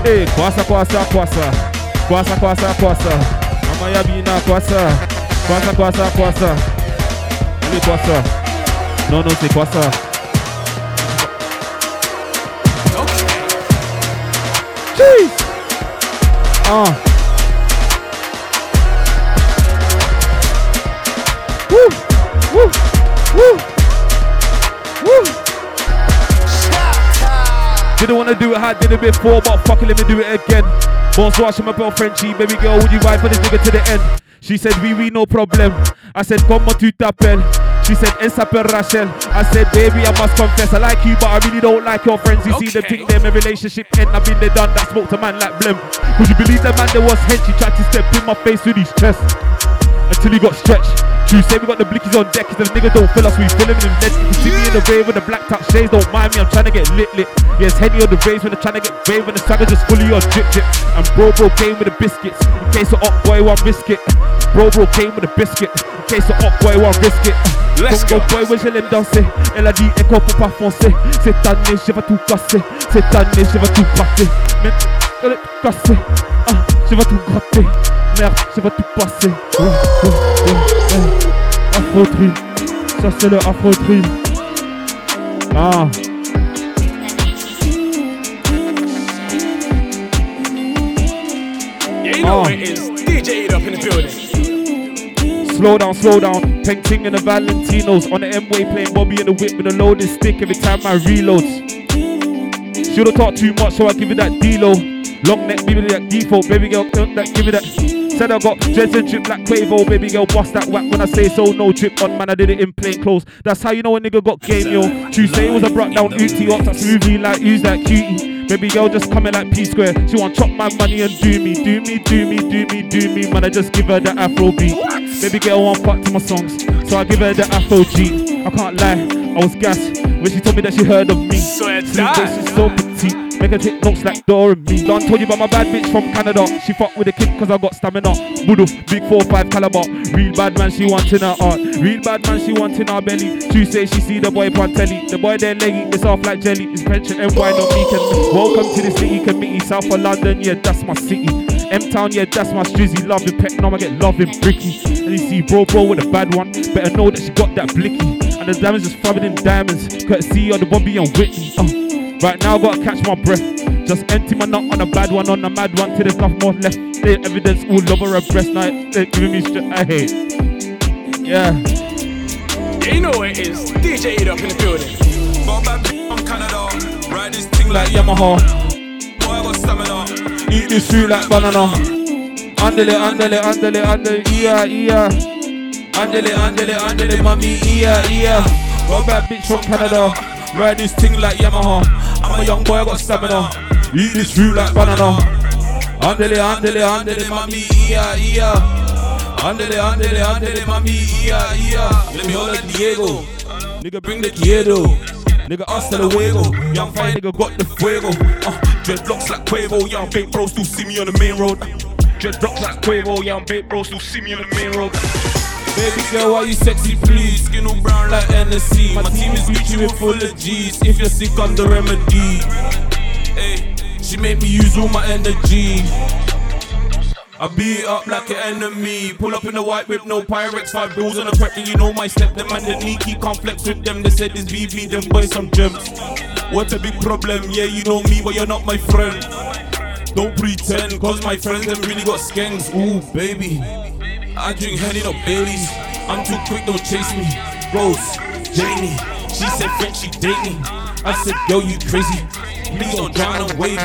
Hey, kwasa kwasa kwasa. Kwasa kwasa kwasa. Mama ya bina kwasa. Kwasa kwasa kwasa. Allez kwasa. Non non c'est kwasa. Ah. Woo. Woo. Woo. Woo. Didn't wanna do it how I did it before, but fuck it, let me do it again. Bonsoir, she my girlfriend, she baby girl, would you ride for this nigga to the end? She said, oui, oui, no problem. I said, come, comment tu t'appelles? She said, elle s'appelle Rachel. I said, baby, I must confess, I like you, but I really don't like your friends. You see them think them a relationship end. I've been there, done that, smoked a man like Blem. Would you believe that man there was hench? He tried to step in my face with his chest until he got stretched. True, say we got the blickies on deck, cause the nigga don't fill us, we fill him in the nets. You see me in the rave with the black top shades, don't mind me, I'm trying to get lit lit. Yes, Henny on the raves when I'm trying to get brave, and the swagger just fully on drip drip. And bro bro came with the biscuits, in case of up boy one biscuit. Bro bro came with the biscuit, in case of up boy one biscuit. Let's Congo boy, ouais, je l'aime danser. Elle a dit, écho pour pas foncer. Cette année, je vais tout casser. Cette année, je vais tout passer. Mais, je vais tout casser. Ah, je vais tout gratter. Merde, je vais tout passer. Ouais, ouais, ouais. Afro Trip. Ça, c'est le Afro Trip. Ah. Yeah, you know Oh. it is. DJ Eat Up in the building. Slow down, slow down. Painting in the Valentinos. On the M-Way playing Bobby in the whip with a loaded stick every time I reloads. Should've talked too much, so I give it that D-low. Long neck, give it that default. Baby girl, that, give me that. Said I got and drip like Quavo. Baby girl, bust that whack when I say so. No drip on, man. I did it in plain clothes. That's how you know a nigga got game, yo. Tuesday was a brought down Uti up. That's movie like use that cutie. Baby girl just coming like P square. She want chop my money and do me, do me, do me, do me, do me. Man, I just give her the Afro beat. Baby girl want fuck to my songs, so I give her the Afro G. I can't lie, I was gassed when she told me that she heard of me. Slim die. waist, she's so petite. Make her take notes like Dora and me. Don told you about my bad bitch from Canada. She fuck with the kid cause I got stamina. Budu, big 4-5 caliber. Real bad man, she want in her heart. Real bad man, she want in her belly. She say she see the boy on telly. The boy there leggy, it's off like jelly. It's pension and why not me can Welcome to the city committee. South of London, yeah, that's my city. M-Town, yeah, that's my strizzy. Loving pet, now I get loving bricky. And you see bro bro with a bad one. Better know that she got that blicky. And the diamonds just covered in diamonds. Courtesy of the Bobby and Whitney. Uh. Right now, gotta catch my breath. Just empty my nut on a bad one, on a mad one, till there's nothing more left. They evidence all over her breast night. they're giving me stress. I hate. Yeah. Yeah, you know it is. DJ Eat Up in the building. Back from Canada, ride this thing Like like Yamaha. boy, I got stamina. This fruit like banana. Andele, andele, andele, andele, yeah, yeah. Andele, andele, andele, mommy, yeah, yeah. Got a bad bitch from Canada. Ride this thing like Yamaha. I'm a young boy, I got stamina. Eat this fruit like banana. Andele, andele, andele, mommy, yeah, yeah. Andele, andele, andele, mommy, yeah, yeah. Let me hold like Diego. Nigga, bring the Kiedo. Nigga, hasta luego. Young fine nigga got the fuego. Uh, dreadlocks like Quavo. Young bait bros still see me on the main road. Dreadlocks like Quavo. Young bait bros still see me on the main road. Baby girl, why you sexy, please? Skin all brown like NSC. My team is Gucci with full of G's. If you're sick, I'm the remedy. Hey, she make me use all my energy. I beat up like an enemy. Pull up in the white whip, no Pyrex, five bills on the crack, and you know my step. Them and the sneaky complex with them. They said this BB, them boys some gems. What a big problem, yeah, you know me, but you're not my friend. Don't pretend, cause my friends them really got skanks. Ooh, baby. I drink Henny, no Baileys. I'm too quick, don't chase me. Rose, Jamie. She said French, she date me. I said, yo, you crazy. Please don't drown and wavy.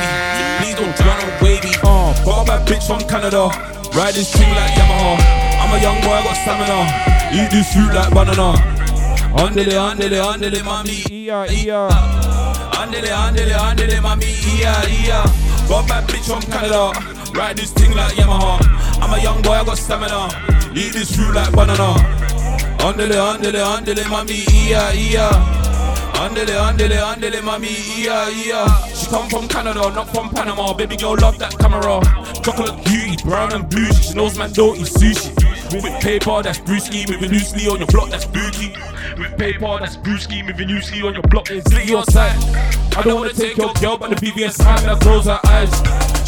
Please don't drown and wavy. Uh, a bad bitch from Canada. Ride this thing like Yamaha. I'm a young boy, I got stamina. Eat this fruit like banana. Andele, andele, andele, mami, iya, iya. Andele, andele, andele, mami, iya, iya. Got bad bitch from Canada. Ride this thing like Yamaha. I'm a young boy, I got stamina. Eat this fruit like banana. Andele, andele, andele, mami, iya, iya. Andele, andele, andele, mami, yeah, yeah. She come from Canada, not from Panama. Baby girl, love that camera. Chocolate beauty, brown and blue. She knows man don't sushi. With paper, that's brewski. Moving loosely on your block, that's spooky. With paper, that's brewski. Moving loosely on your block, it's lit your side. I don't wanna take your girl, but the BBS man that close her eyes.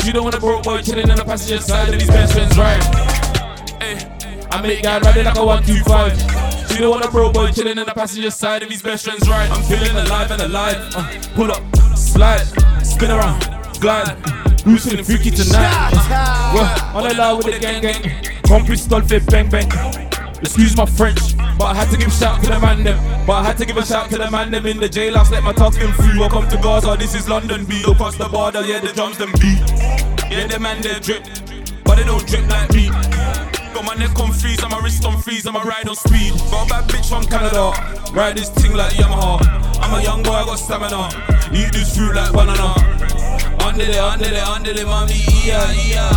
She don't want a broke boy chilling in the passenger side of his best friend's ride. Eh, I make guy riding like a 125. She don't want a broke boy chilling in the passenger side of his best friend's ride. I'm feeling alive and alive. Uh, pull up, slide, spin around, glide. Who's feeling freaky tonight? Uh, well, on the loud with the gang gang. Pistol fit bang bang. Excuse my French, but I had to give a shout to the man them. But I had to give a shout to the man them in the jail. jailhouse. Let my talk them free. Welcome to Gaza, this is London beat. Across the border, yeah, the drums them beat. Yeah, the man they drip, but they don't drip like me. Got my neck on freeze, and my wrist on freeze, and my ride on speed. Got a bad bitch from Canada, ride this thing like Yamaha. I'm a young boy, I got stamina. Eat this fruit like banana. Andele, andele, andele, mami, iya, iya.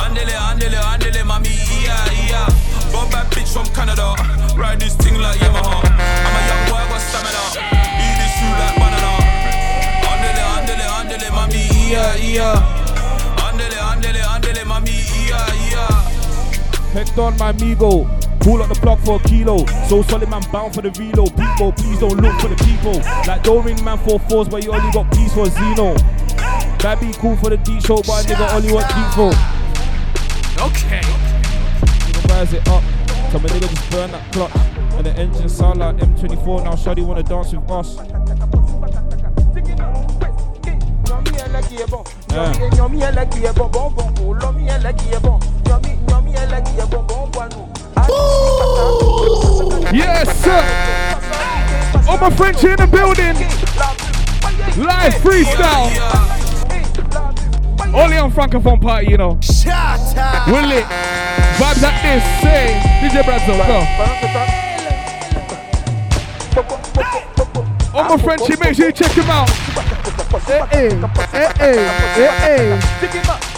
Andele, andele, andele, mami, iya, iya. Got a bad bitch from Canada, ride this thing like Yamaha. I'm a young boy, I got stamina. Eat this fruit like banana. Andele, andele, andele, mami, iya, iya. Hector, my amigo. Pull up the block for a kilo. So solid man bound for the reload. People, please don't look for the people. Like don't ring man for fours, but you only got peace for Zeno. That be cool for the D show, but a nigga only want deep for. Okay. Nigga rise it up. Tell my nigga just burn that clutch. And the engine sound like M24. Now Shawty wanna dance with us. Yeah. Yes, sir. All my friends here in the building. Live freestyle. Only on Francophone party, you know. We're lit. Vibes like this. Say, DJ Brazil, go. All my friends here, make sure you check him out. Eh, eh, eh, eh, eh.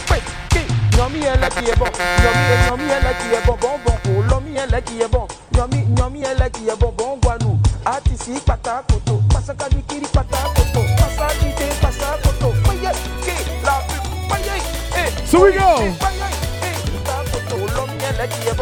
Nyomi ele qui est bon, nyomi, nyomi ele qui est bon, bon, bon, oh, l'homme ele qui est bon. Nyomi, nyomi pata koto, dikiri pata koto, pasa dite pasa koto. Paye, ke, la, paye, eh. So we go. L'homme ele qui est bon, nyomi,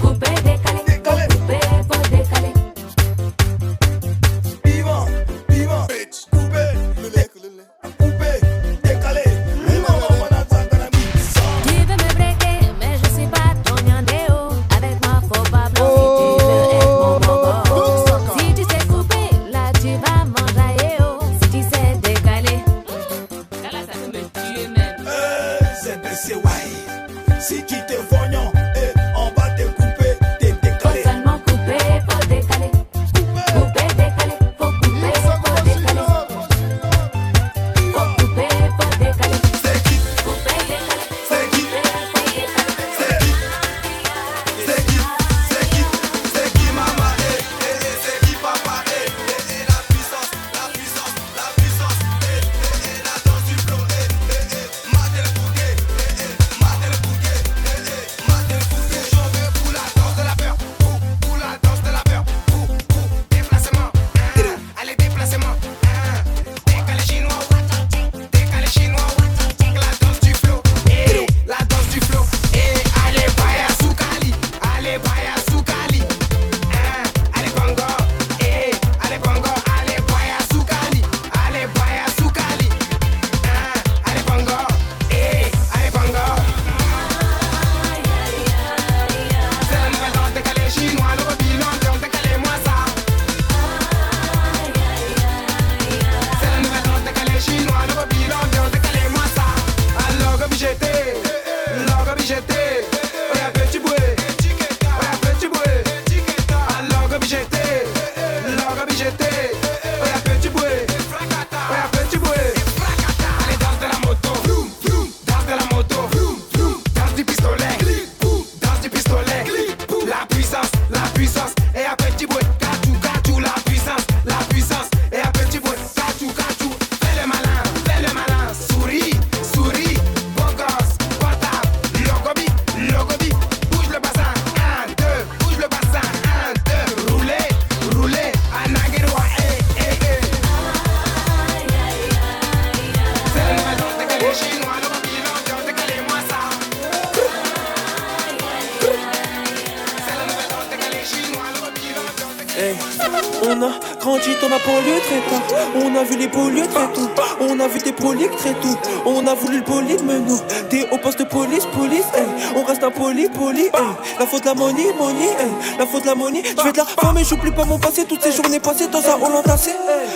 la faute de la money, money. Hey, la faute de la money. Je vais de la femme et j'oublie pas mon passé. Toutes ces journées passées dans un Hollande tassé.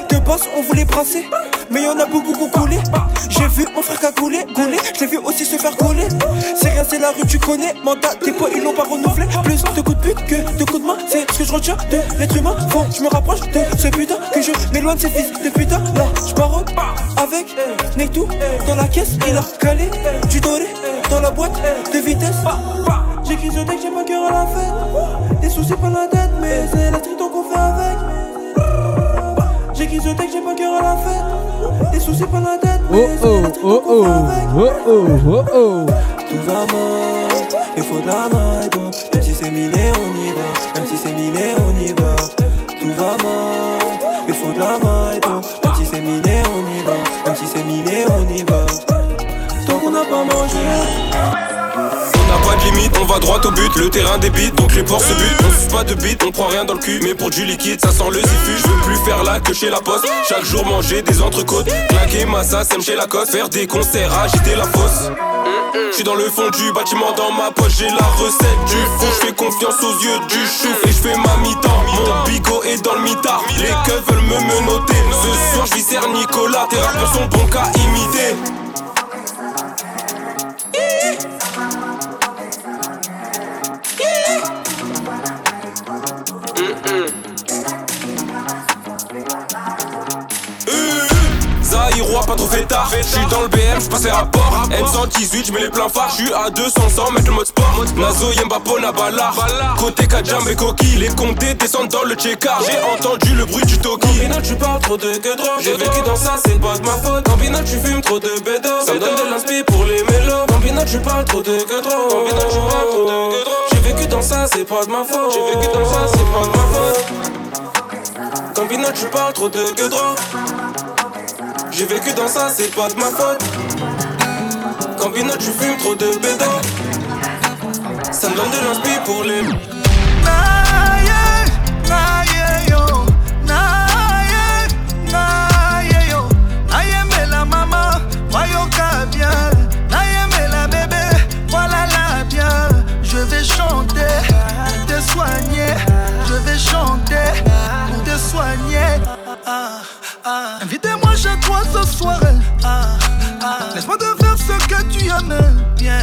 De boss, on voulait brasser. Mais y'en a beaucoup, beaucoup coulé. J'ai vu mon frère cagouler, gouler. Je l'ai vu aussi se faire gauler. C'est rien, c'est la rue, tu connais. Mandat, tes poids, ils l'ont pas renouvelé. Plus de coups de pute que de coups de main. C'est ce que je retiens de l'être humain. Faut je me rapproche de ce putain. Que je m'éloigne de ces fils de putain. Là, je baroque avec Nektou. Dans la caisse, il a calé. Du doré dans la boîte de vitesse. Texte, j'ai pas cœur à la fête. Des soucis pas la tête, mais c'est la street qu'on fait avec. Ce texte, j'ai pas cœur à la fête. Des soucis pas la tête, Oh mais c'est oh, la street oh fait oh, avec. oh oh, oh oh. Tout va mal, il faut de la maille Même si c'est miné on y va Même si c'est miné on y va Tout va mal, il faut de la maille Même si c'est miné on y va Même si c'est miné on y va Tant qu'on n'a pas mangé On n'a pas de limite, on va droit au but, le terrain débite, donc les ports se butent. On suce pas de bite, on prend rien dans le cul, mais pour du liquide, ça sent le zifu. Je veux plus faire là que chez la poste. Chaque jour manger des entrecôtes, claquer massa, sème chez la coste, faire des concerts, agiter la fosse. Je suis dans le fond du bâtiment, dans ma poche, j'ai la recette du fou. Je fais confiance aux yeux du chou et je fais ma mi-temps. Mon bigot est dans le mitard, les keufs veulent me menotter. Ce soir, je Nicolas, tes rappeurs sont bons qu'à imiter. Pas trop fait tard. J'suis dans le BM, j'passe les rapports. N118, j'mets les pleins phares. J'suis à 200 sans mettre le mode sport. Nazo, Yemba, Pona, Bala. Côté Kajam et Koki, les comptés descendent dans le checkard. J'ai entendu le bruit du Toki. Combinat, tu parles trop de que trop. J'ai vécu dans ça, c'est pas de ma faute. Combinat, tu fumes trop de bédo. Ça me donne de l'inspi pour les mélos. Combinat, tu parles trop de que. Combinat, tu parles trop de que. J'ai vécu dans ça, c'est pas de ma faute. J'ai vécu dans ça, c'est pas de ma faute. Combinat, tu parles trop de que trop. J'ai vécu dans ça, c'est pas de ma faute. Campeau, je fume trop de bédac. Ça me donne de l'inspi pour les. Naiye, naiye yo, naiye, naiye yo. Aïe mais la maman voyons qu'à bien. Aïe mais la bébé voilà la bien. Je vais chanter te soigner. Je vais chanter te soigner. Ah, ah. Invitez-moi chez toi ce soir. Ah, ah. Laisse-moi te faire ce que tu aimes. Bien,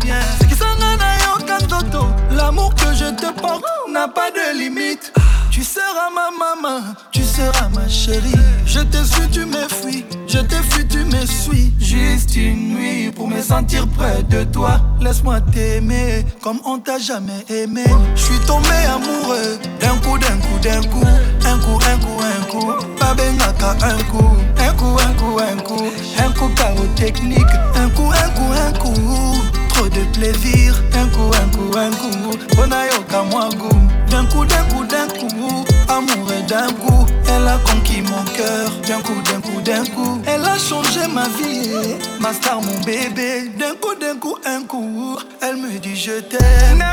bien. Ce qui s'en. L'amour que je te porte n'a pas de limite. Tu seras ma maman, ma chérie. Je te suis, tu me fuis. Je te fuis, tu me suis. Juste une nuit pour me sentir près de toi. Laisse-moi t'aimer comme on t'a jamais aimé. Je suis tombé amoureux d'un coup, d'un coup, d'un coup. Un coup, un coup, un coup. Babenaka, un coup. Un coup, un coup, un coup. Un coup, chaos technique. Un coup, un coup, un coup. De plaisir. Un coup, un coup, un coup. Bonayoka, moi, goût. D'un coup, d'un coup, d'un coup. Amour et d'un coup. Elle a conquis mon cœur. D'un coup, d'un coup, d'un coup. Elle a changé ma vie. Ma star, mon bébé. D'un coup, d'un coup, un coup. Elle me dit je t'aime.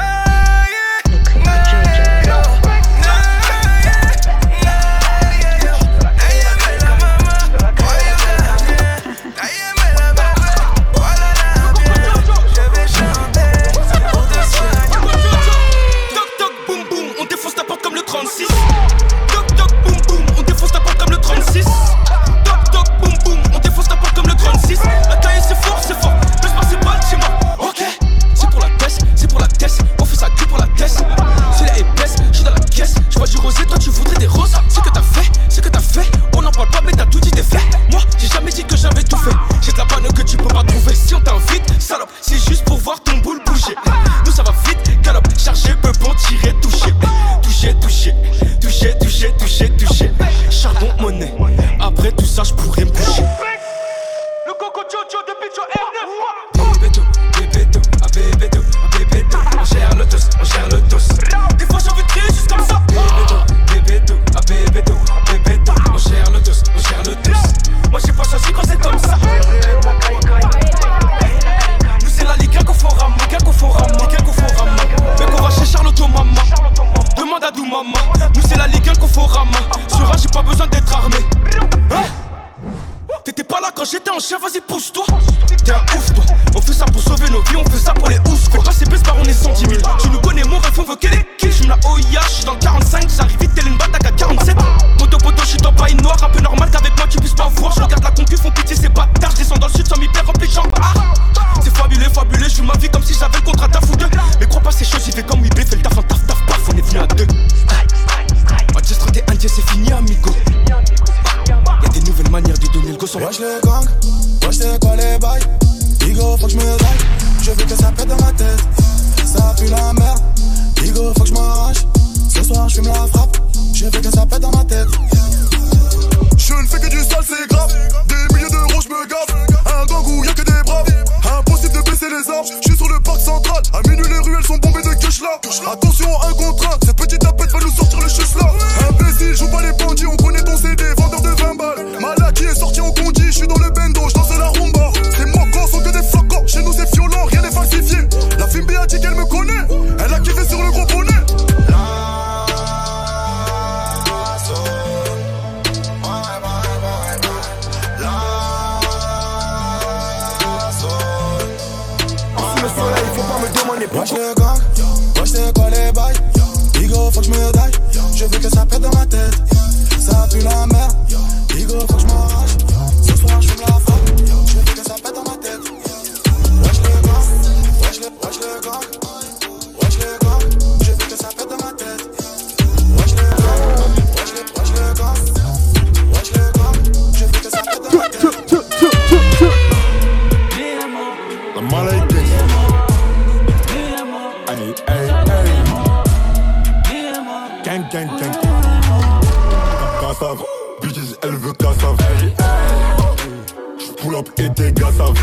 Et tes gars savent.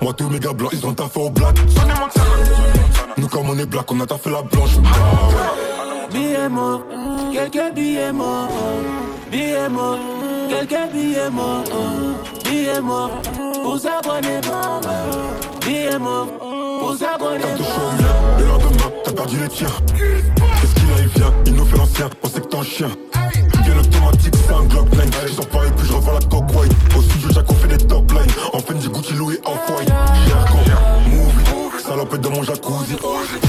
Moi, tous mes gars blancs, ils ont taffé au black. Nous, comme on est black, on a taffé la blanche. Billets morts, quelques billets morts. Billets morts, quelques billets morts. Billets morts, pour s'abonner pas. Billets morts, pour s'abonner pas. Le lendemain, t'as perdu les tiens. Qu'est-ce qu'il a, il vient, il nous fait l'ancien, on sait que t'es un Bien automatique, c'est un Glock 9. Je sors puis je revends la coque white. Au studio, Jack, on fait des top lines. En du Gucci, Louis, off-white. Cher movie, salopette dans mon jacuzzi.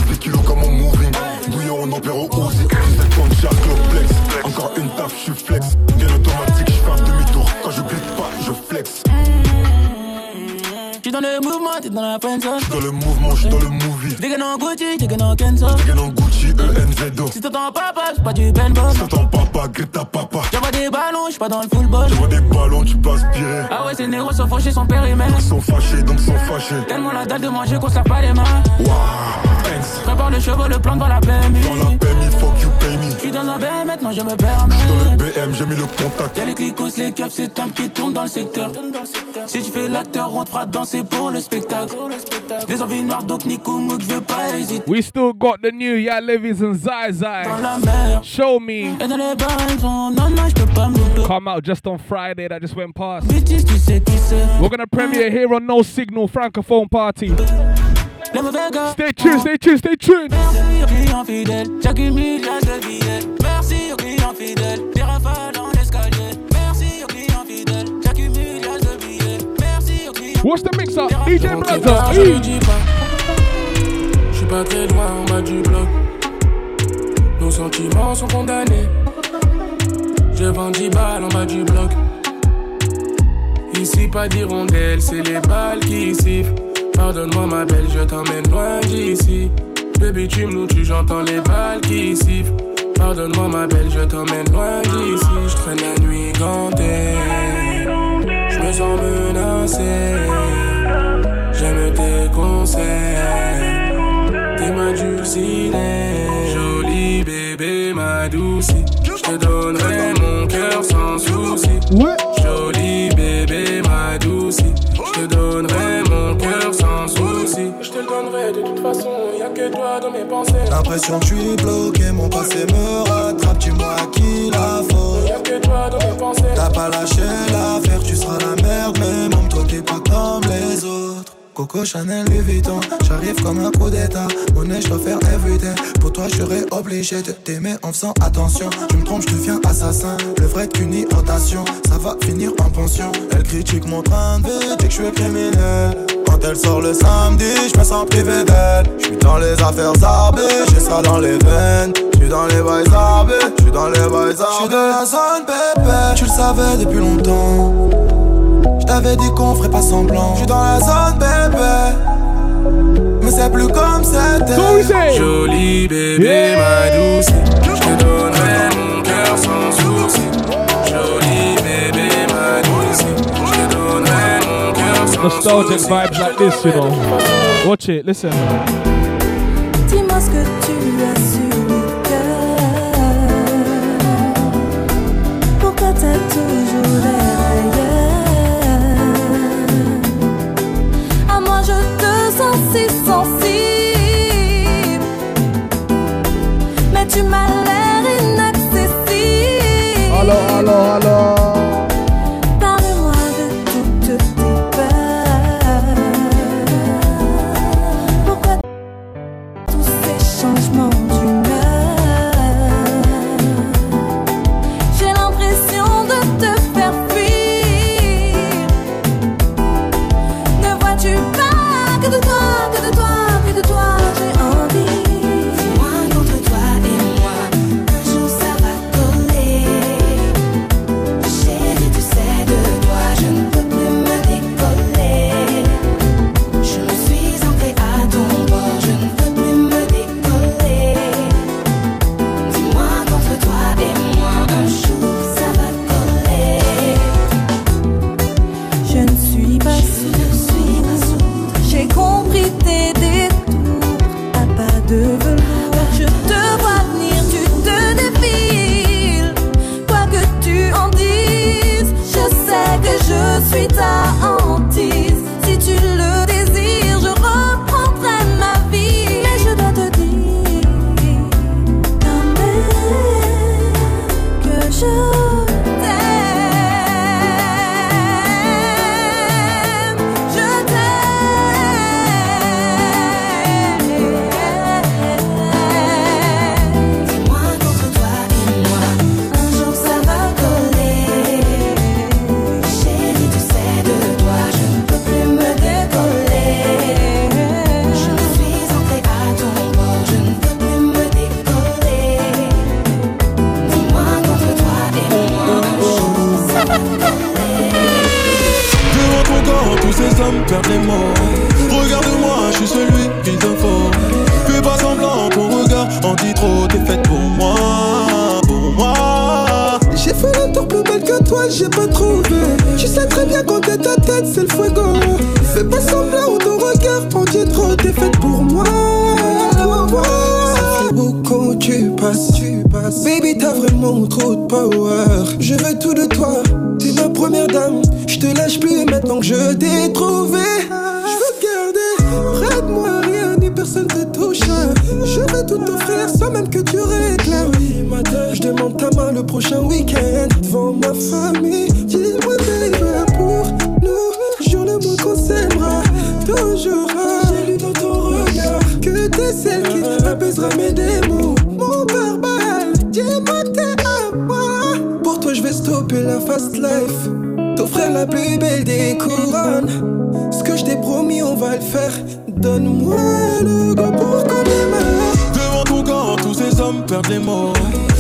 10 kilos comme mon moving. Bouillon, on opère au Uzi. 17 tonnes, cher Globlex. Encore une taf, je suis flex. Bien automatique, je fais un demi-tour. Quand je glisse pas, je flex. J'suis dans le mouvement, t'es dans la friendzone. J'suis dans le mouvement, j'suis dans le movie. Dégaine en Gucci, dégaine en Kenzo. Dégaine en Gucci, ENZO. Si t'entends papa, c'est pas du Ben Bob. Si t'entends papa, Greta papa. J'envoie des ballons, j'suis pas dans le football. J'envoie des ballons, tu peux aspirer. Ah ouais, ces négros sont fauchés, sont périmètres. Ils sont fâchés, donc sont fâchés. Tellement la dalle de manger qu'on sert pas les mains. Waouh, thanks. Prépare le chevaux, le plan dans la PMI. Dans la PMI, fuck you, pay me. J'suis dans un BM, maintenant je me permets. Dans le BM, j'ai mis le contact. Y'a les clicos, les caps, c'est un qui tourne dans le secteur. Si tu fais l'acteur, on te fera danser pour le spectacle. Des envies noires, donc Nico Mouk pas hésiter. We still got the new Levis and Zai Zai. Dans la mer. Show me. Et dans les bars, ils sont non, non, j'peux pas me. Come out just on Friday that just went past. Bitches, tu sais qui c'est. We're gonna premiere here on No Signal Francophone Party. Les. Stay tuned, stay tuned, stay tuned. Merci aux clients fidèles. Chaque milliard de billets. Merci aux clients fidèles. What's the mix up? DJ pas. Je suis pas très loin en bas du bloc. Nos sentiments sont condamnés. Je vends 10 balles en bas du bloc. Ici, pas d'hirondelle, c'est les balles qui sifflent. Pardonne-moi, ma belle, je t'emmène loin d'ici. Baby, tu me tu j'entends les balles qui sifflent. Pardonne-moi, ma belle, je t'emmène loin d'ici. Je traîne la nuit gantée me sens menacé. J'aime tes conseils, tes mains dulcinées. Joli bébé, ma douce. Je te donnerai mon cœur sans souci. Joli bébé, ma douce. Je te donnerai mon cœur sans souci. Je te le donnerai de toute façon dans mes pensées. L'impression que je suis bloqué, mon passé me rattrape, dis-moi à qui la faute. Que toi dans mes pensées. T'as pas lâché l'affaire, tu seras la merde, mais même toi t'es pas comme les autres. Coco Chanel Louis Vuitton, j'arrive comme un coup d'état. Monnaie, je dois faire everyday. Pour toi, je serais obligé de t'aimer en faisant attention. Tu me trompes, je deviens assassin. Le vrai qu'une irritation, ça va finir en pension. Elle critique mon train de vie, dit que je suis criminel. Quand elle sort le samedi, je me sens privé d'elle. Je suis dans les affaires zarbées, j'ai ça dans les veines. Je suis dans les bails zarbés, je suis dans les bails zarbés. Je suis de la zone bébé, tu le savais depuis longtemps. Je t'avais dit qu'on ferait pas semblant. Je suis dans la zone bébé. Mais c'est plus comme c'était. Joli bébé, ma douce. Je te donnerai mon cœur sans souci. Nostalgic vibes like this, you know. Watch it, listen. Que tu as. Pourquoi toujours ailleurs? À moi je te sens si sensible. Mais tu m'as mots. Regarde-moi, je suis celui qu'il te faut. Fais pas semblant, ton regard en dit trop. T'es faite pour moi, pour moi. J'ai fait le tour plus belle que toi, j'ai pas trouvé. Tu sais très bien quand t'es ta tête, c'est le fuego. Fais pas semblant, ton regard en dit trop. T'es faite pour moi, pour moi. Beaucoup, tu passes, tu passes. Baby, t'as vraiment trop de power. Je veux tout de toi, Je te lâche plus maintenant que je t'ai trouvé. Je veux garder près de moi, rien ni personne te touche. Je vais tout t'offrir sans même que tu réclames. Je demande ta main le prochain week-end devant ma famille. Dis-moi, baby, pour nous, jure le mot qu'on s'aimera toujours. J'ai lu dans ton regard que t'es celle qui apaisera mes démons. Mon verbal, dis-moi t'es à moi. Pour toi, je vais stopper la fast life. T'offrir la plus belle des couronnes. Ce que je t'ai promis, on va le faire. Donne-moi le go pour qu'on démarre. Devant ton corps, tous ces hommes perdent les mots.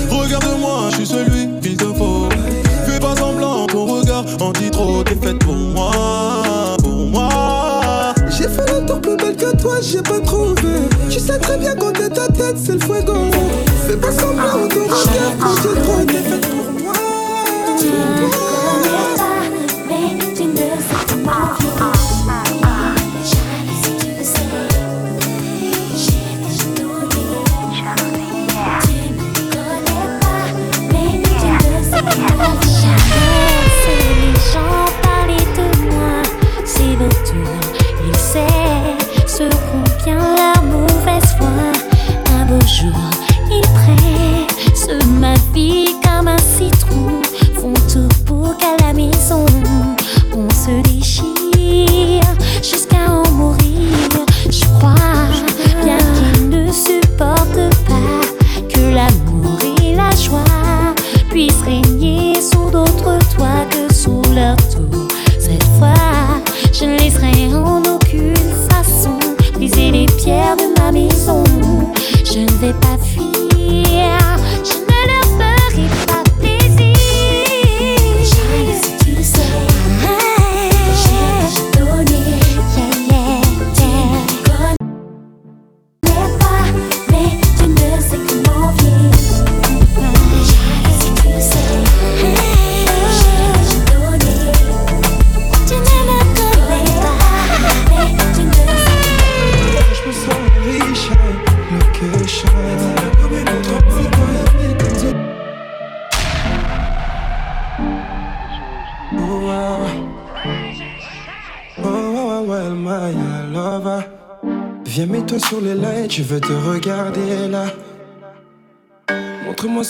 Regarde-moi, je suis celui qu'il te faut. Fais pas semblant, ton regard en dit trop. T'es faite pour moi, pour moi. J'ai fait le tour plus belle que toi, j'ai pas trouvé. Tu sais très bien quand t'es ta tête, c'est le fuego. Fais pas semblant, ton regard quand t'es trop. T'es faite pour moi.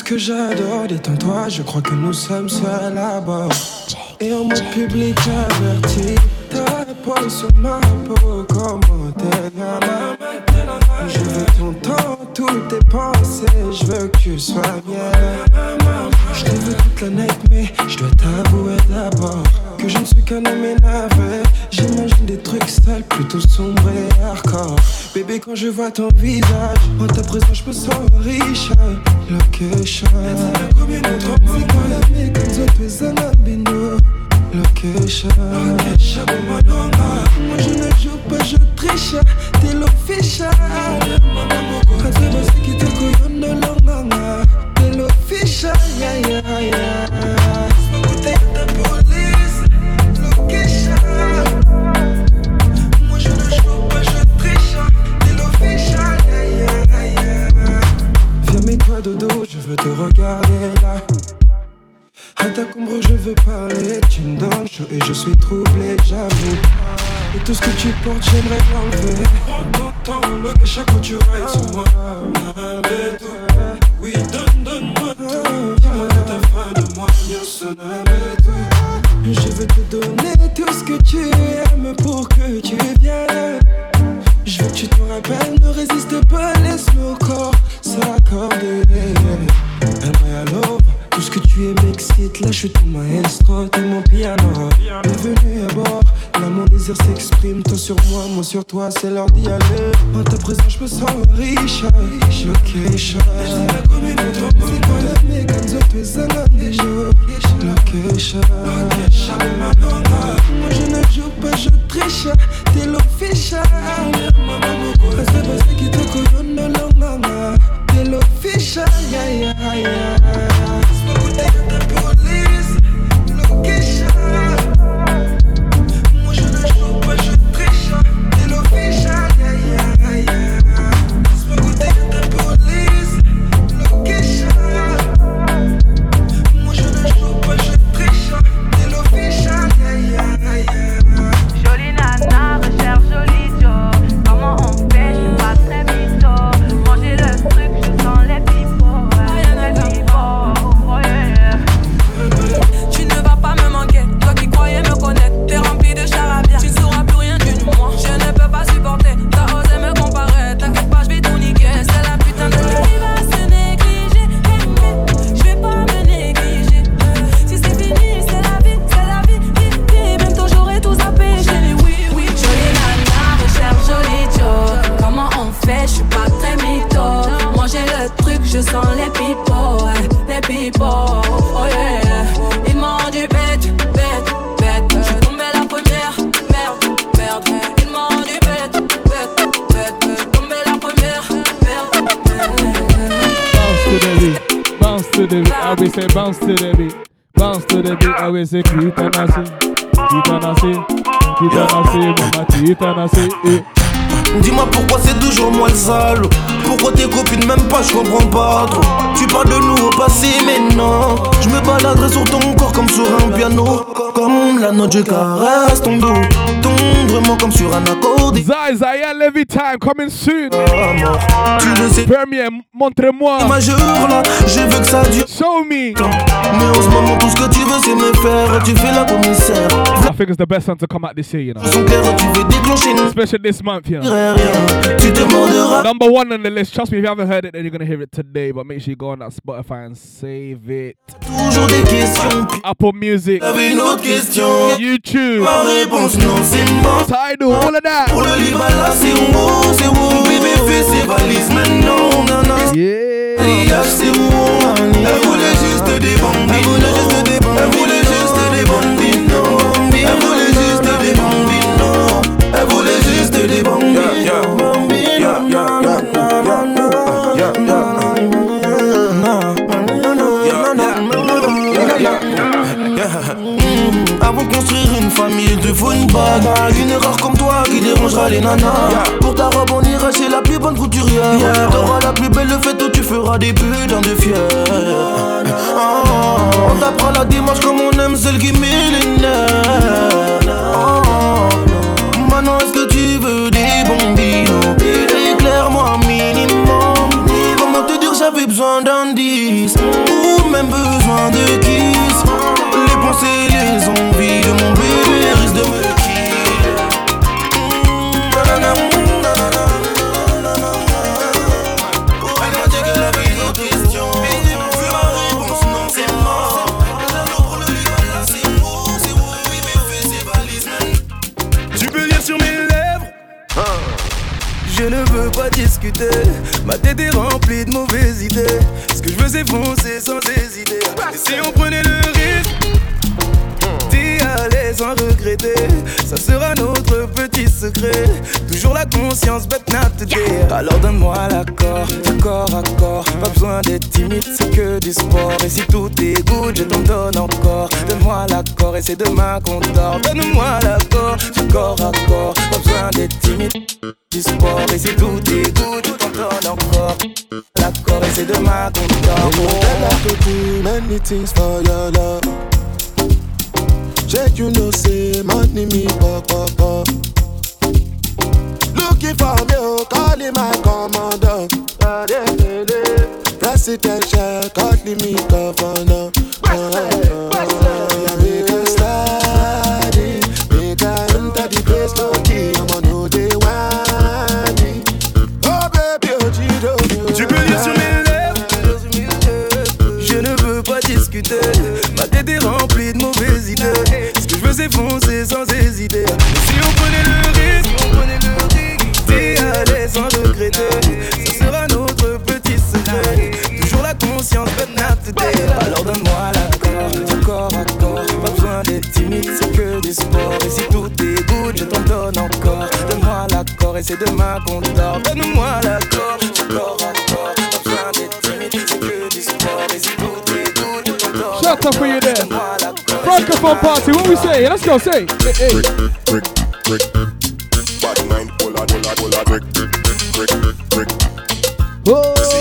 Que j'adore, détends-toi, je crois que nous sommes seuls à bord. Bébé, quand je vois ton visage, en ta présence, je me sens riche. Location. Albino. Location. Location, moi, je ne joue pas, je triche. T'es l'official. Quand tu vas se quitter, couillon de l'onganga. T'es l'official, yeah, yeah, yeah. Je veux te regarder là. À ta combre, je veux parler. Tu me donnes chaud et je suis troublé, j'avoue. Et tout ce que tu portes, j'aimerais l'enlever. Prends ton temps, le que chaque fois tu rides sur moi. Avec toi, oui, donne, donne-moi tout. Dis-moi que t'as de moi, bien tout. Je veux te donner tout ce que tu aimes pour que tu viennes. Je veux que tu te rappelles, ne résiste pas, laisse nos corps s'accorder. Aime-moi à l'aube, tout ce que tu es m'excite. Suis ton maestro, t'es mon piano. Bienvenue à bord, là mon désir s'exprime. Toi sur moi, moi sur toi, c'est l'heure d'y aller. En ta présence, je me sens riche, riche, location. Location. Moi, je ne joue pas, je triche. T'es l'official. T'es yeah, yeah, yeah. you. can say bounce to the beat, bounce to the beat. I always say kita nasi, kita nasi, kita nasi, mama kita nasi. eh. Dis-moi pourquoi c'est toujours moi le sale Pourquoi tes copines m'aiment pas, je comprends pas trop Tu parles de nous au passé mais non Je me baladerai sur ton corps comme sur un piano Comme la note je caresse ton dos Tendrement comme sur un Zai, Zaya, Levy Time, coming soon. Premier, montre-moi. Majeur là, je veux que ça dure Show me Mais en ce moment tout ce que tu veux sais me faire, tu fais la commissaire. I think it's the best one to come out this year, you know. Son cœur, tu veux déclencher une Especially this month, you know. rien. Tu demanderas. Number one on the list. Trust me, if you haven't heard it, then you're gonna hear it today. But make sure you go on that Spotify and save it. Toujours des questions. Apple Music, J'avais une autre question. YouTube, Ma réponse non, c'est mort. Tidal, all of that. Pour le livre là, c'est où, c'est où. Bébé fait ses valises maintenant, nana. Yeah. Liage, c'est où. Elle voulait juste des bambines. Elle voulait juste des bambines. Elle voulait juste des bambines. non. Elle voulait juste des bambines. Elle voulait juste des bambines. Une erreur comme toi qui dérangera les nanas. Pour ta robe on ira chez la plus bonne couturière. T'auras la plus belle fête où tu feras des putains de fiers. Ah, On t'apprend la démarche comme on aime celle qui millénaire Ah, Maintenant est-ce que tu veux des bambinos Éclaire-moi minimum. Comment te dire j'avais besoin d'indices. Ou même besoin de kiss Les pensées, les envies de mon bébé Je ne veux pas discuter. Ma tête est remplie de mauvaises idées. Ce que je veux c'est foncer sans hésiter. Et si on prenait le risque aller sans regretter. Ça sera notre petit secret. Toujours la conscience bête not today Alors donne-moi l'accord corps à corps. Pas besoin d'être timide c'est que du sport. Et si tout est good je t'en donne encore. Donne-moi l'accord et c'est demain qu'on dort Donne-moi l'accord Du corps à corps. Pas besoin d'être timide du sport. Et si tout est good je t'en donne encore. L'accord et c'est demain qu'on dort Check, you know, say money me pop pop pop. Looking for me, oh, calling my commander. Presidential, calling me governor. Uh, make sans hésiter Si on prenait le risque D'y aller sans regretter. Ce sera notre petit secret. Toujours la conscience but not today Alors donne-moi l'accord corps à corps. Pas besoin d'être timide c'est que du sport Et si tout est good je t'en donne encore. Donne-moi l'accord et c'est demain qu'on dort. Donne-moi l'accord corps à corps. Pas besoin d'être timide c'est que du sport Et si tout est good je t'en donne Shut up for you there. Francophone party, what we say? Let's go, say. Brick. See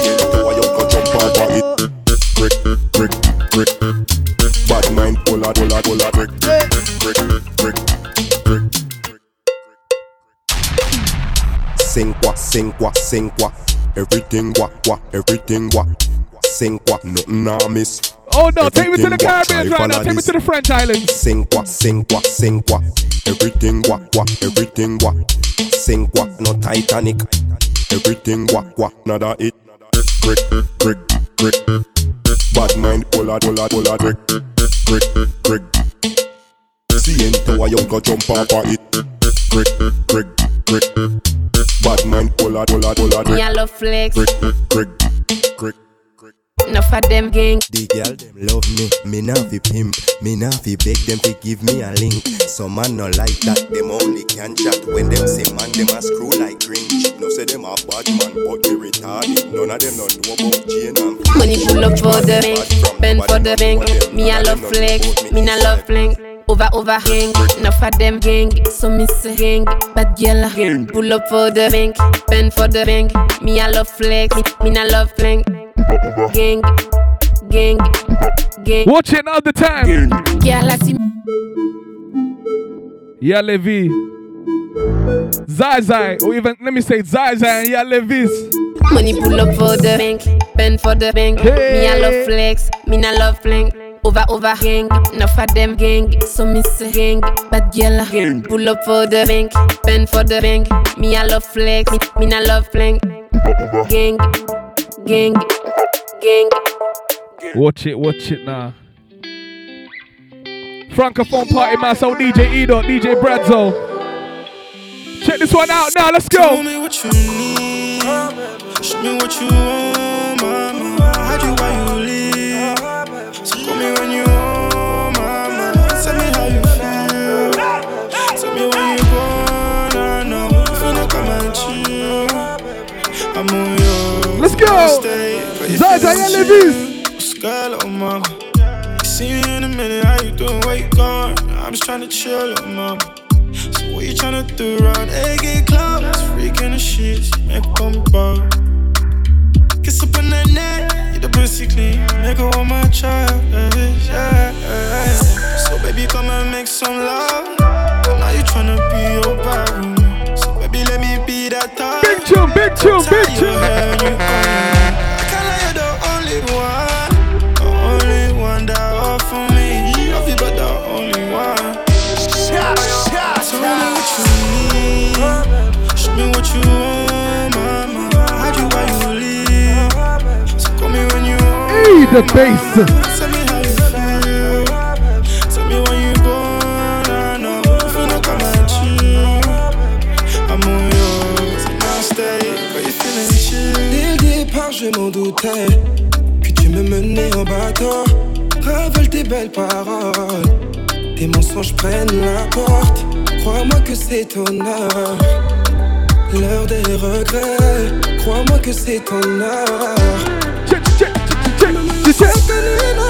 it, the you go jump over it. Brick, brick, brick. Brick. Sing what, sing what, sing what. Everything what, what, everything what. Sing what, nothing I miss. Oh no, take me to the Caribbean right now. Take me to the French islands. Sing what, sing what, sing what. Everything what, what, everything what. Sing what, no Titanic. Everything what, what, nada it. Brick, brick, brick. Bad mind, pull a, pull a, pull a brick, brick, brick. See into a young go jump off of it. Brick, brick, brick. Bad mind, pull a, pull a, pull a brick. Me a love flex. Brick, brick, brick. Enough of them gang. The girl them love me, me nah fi pimp, me nah fi beg them fi give me a link. Some man no like that, them only can chat when them say man them a screw like Grinch. No say them a bad man, but they retarded. None of them no know about Jane and Money pull up for the bank, spend for the bank. Me a love flex, me nah love flank. Over over gang, enough of them gang. So me say gang, bad girl uh, gang. Pull up for the bank, spend for the bank. Me a love flex, me, me nah love flank. Gang, gang, gang. Watch it all the time. Girl I see Yeah, Levi. Zai Zai, or even let me say Zai Zai and Yeah Levis. Money pull up for the bank, spend for the bank. Me a love flex, me nah love flank. Over over gang. Enough of them gang, so me say gang. Bad girl, gang. Pull up for the bank, bend for the bank. Me I love flex, me, me not love flank. Gang, gang, gang. Watch it, watch it now. Francophone party master DJ Edo, DJ Bradzo. Check this one out now, let's Tell go. me what you need. Show me what you want, Zaza, yeah, Levis. Skull on mama. See you in a minute. How you doing? Where you gone? I'm just trying to chill, little mama. So what you tryna do around AK clubs? Freaking the sheets, make her come. Kiss up on that neck, clean. Make want my child, yeah. Le départ, je m'en doutais. Que tu me menais en bateau. Ravale tes belles paroles, tes mensonges prennent la porte. Crois-moi que c'est ton heure, l'heure des regrets. Crois-moi que c'est ton heure. Tell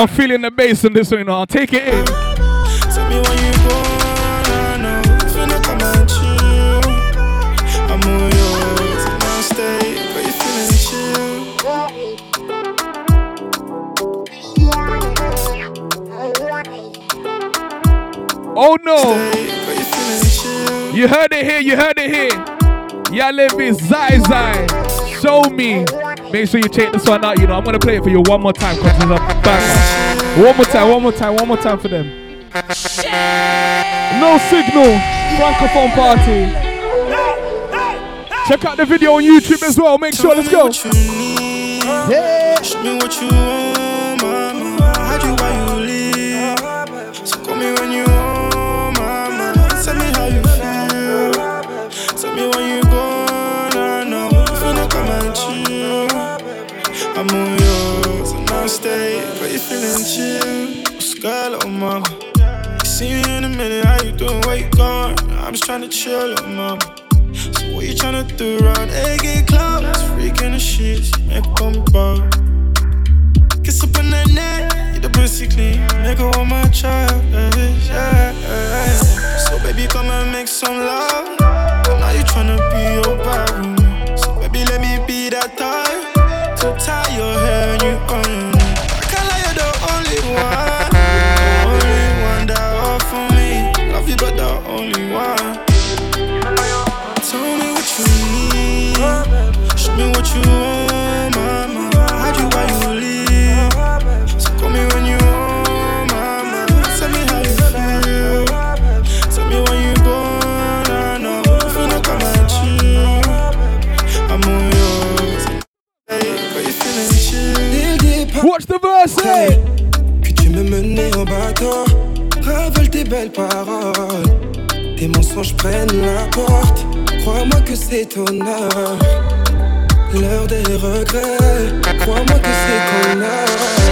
I'm feeling the bass in this one, you know. I'll take it in. Tell me when you gonna know. Finna come and chill. I'm on yours and I'll stay. But you feeling chill. Oh no. You heard it here, you heard it here. Live it, Zai Zai. Show me. Make sure you check this one out. You know, I'm gonna play it for you one more time because it's a banger. One more time, one more time, one more time for them. No signal. Francophone party. Check out the video on YouTube as well. Make sure, let's go. Yeah. Show me what you want, Where you gone? I'm just trying to chill, little mama. So what you tryna do around AK clubs? Freaking the sheets, make her come back. Kiss up on that neck, you the pussy clean. Make her want my child, yeah, yeah. So baby, come and make some love. Que tu me menais en bateau. Ravale tes belles paroles, tes mensonges prennent la porte. Crois-moi que c'est ton heure, l'heure des regrets. Crois-moi que c'est ton heure.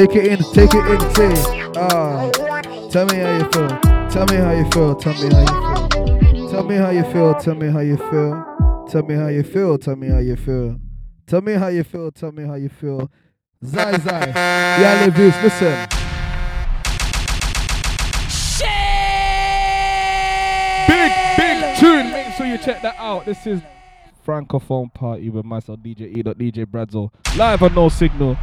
Take it in, take it in, say. Ah, tell me how you feel. Tell me how you feel. Tell me how you feel. Tell me how you feel. Tell me how you feel. Tell me how you feel. Tell me how you feel. Tell me how you feel. Tell me how you feel. Zai Zai. Yeah, Levis, listen. Big, big tune. Make sure you check that out. This is Francophone Party with myself, DJ E. DJ Bradzo. Live on No Signal.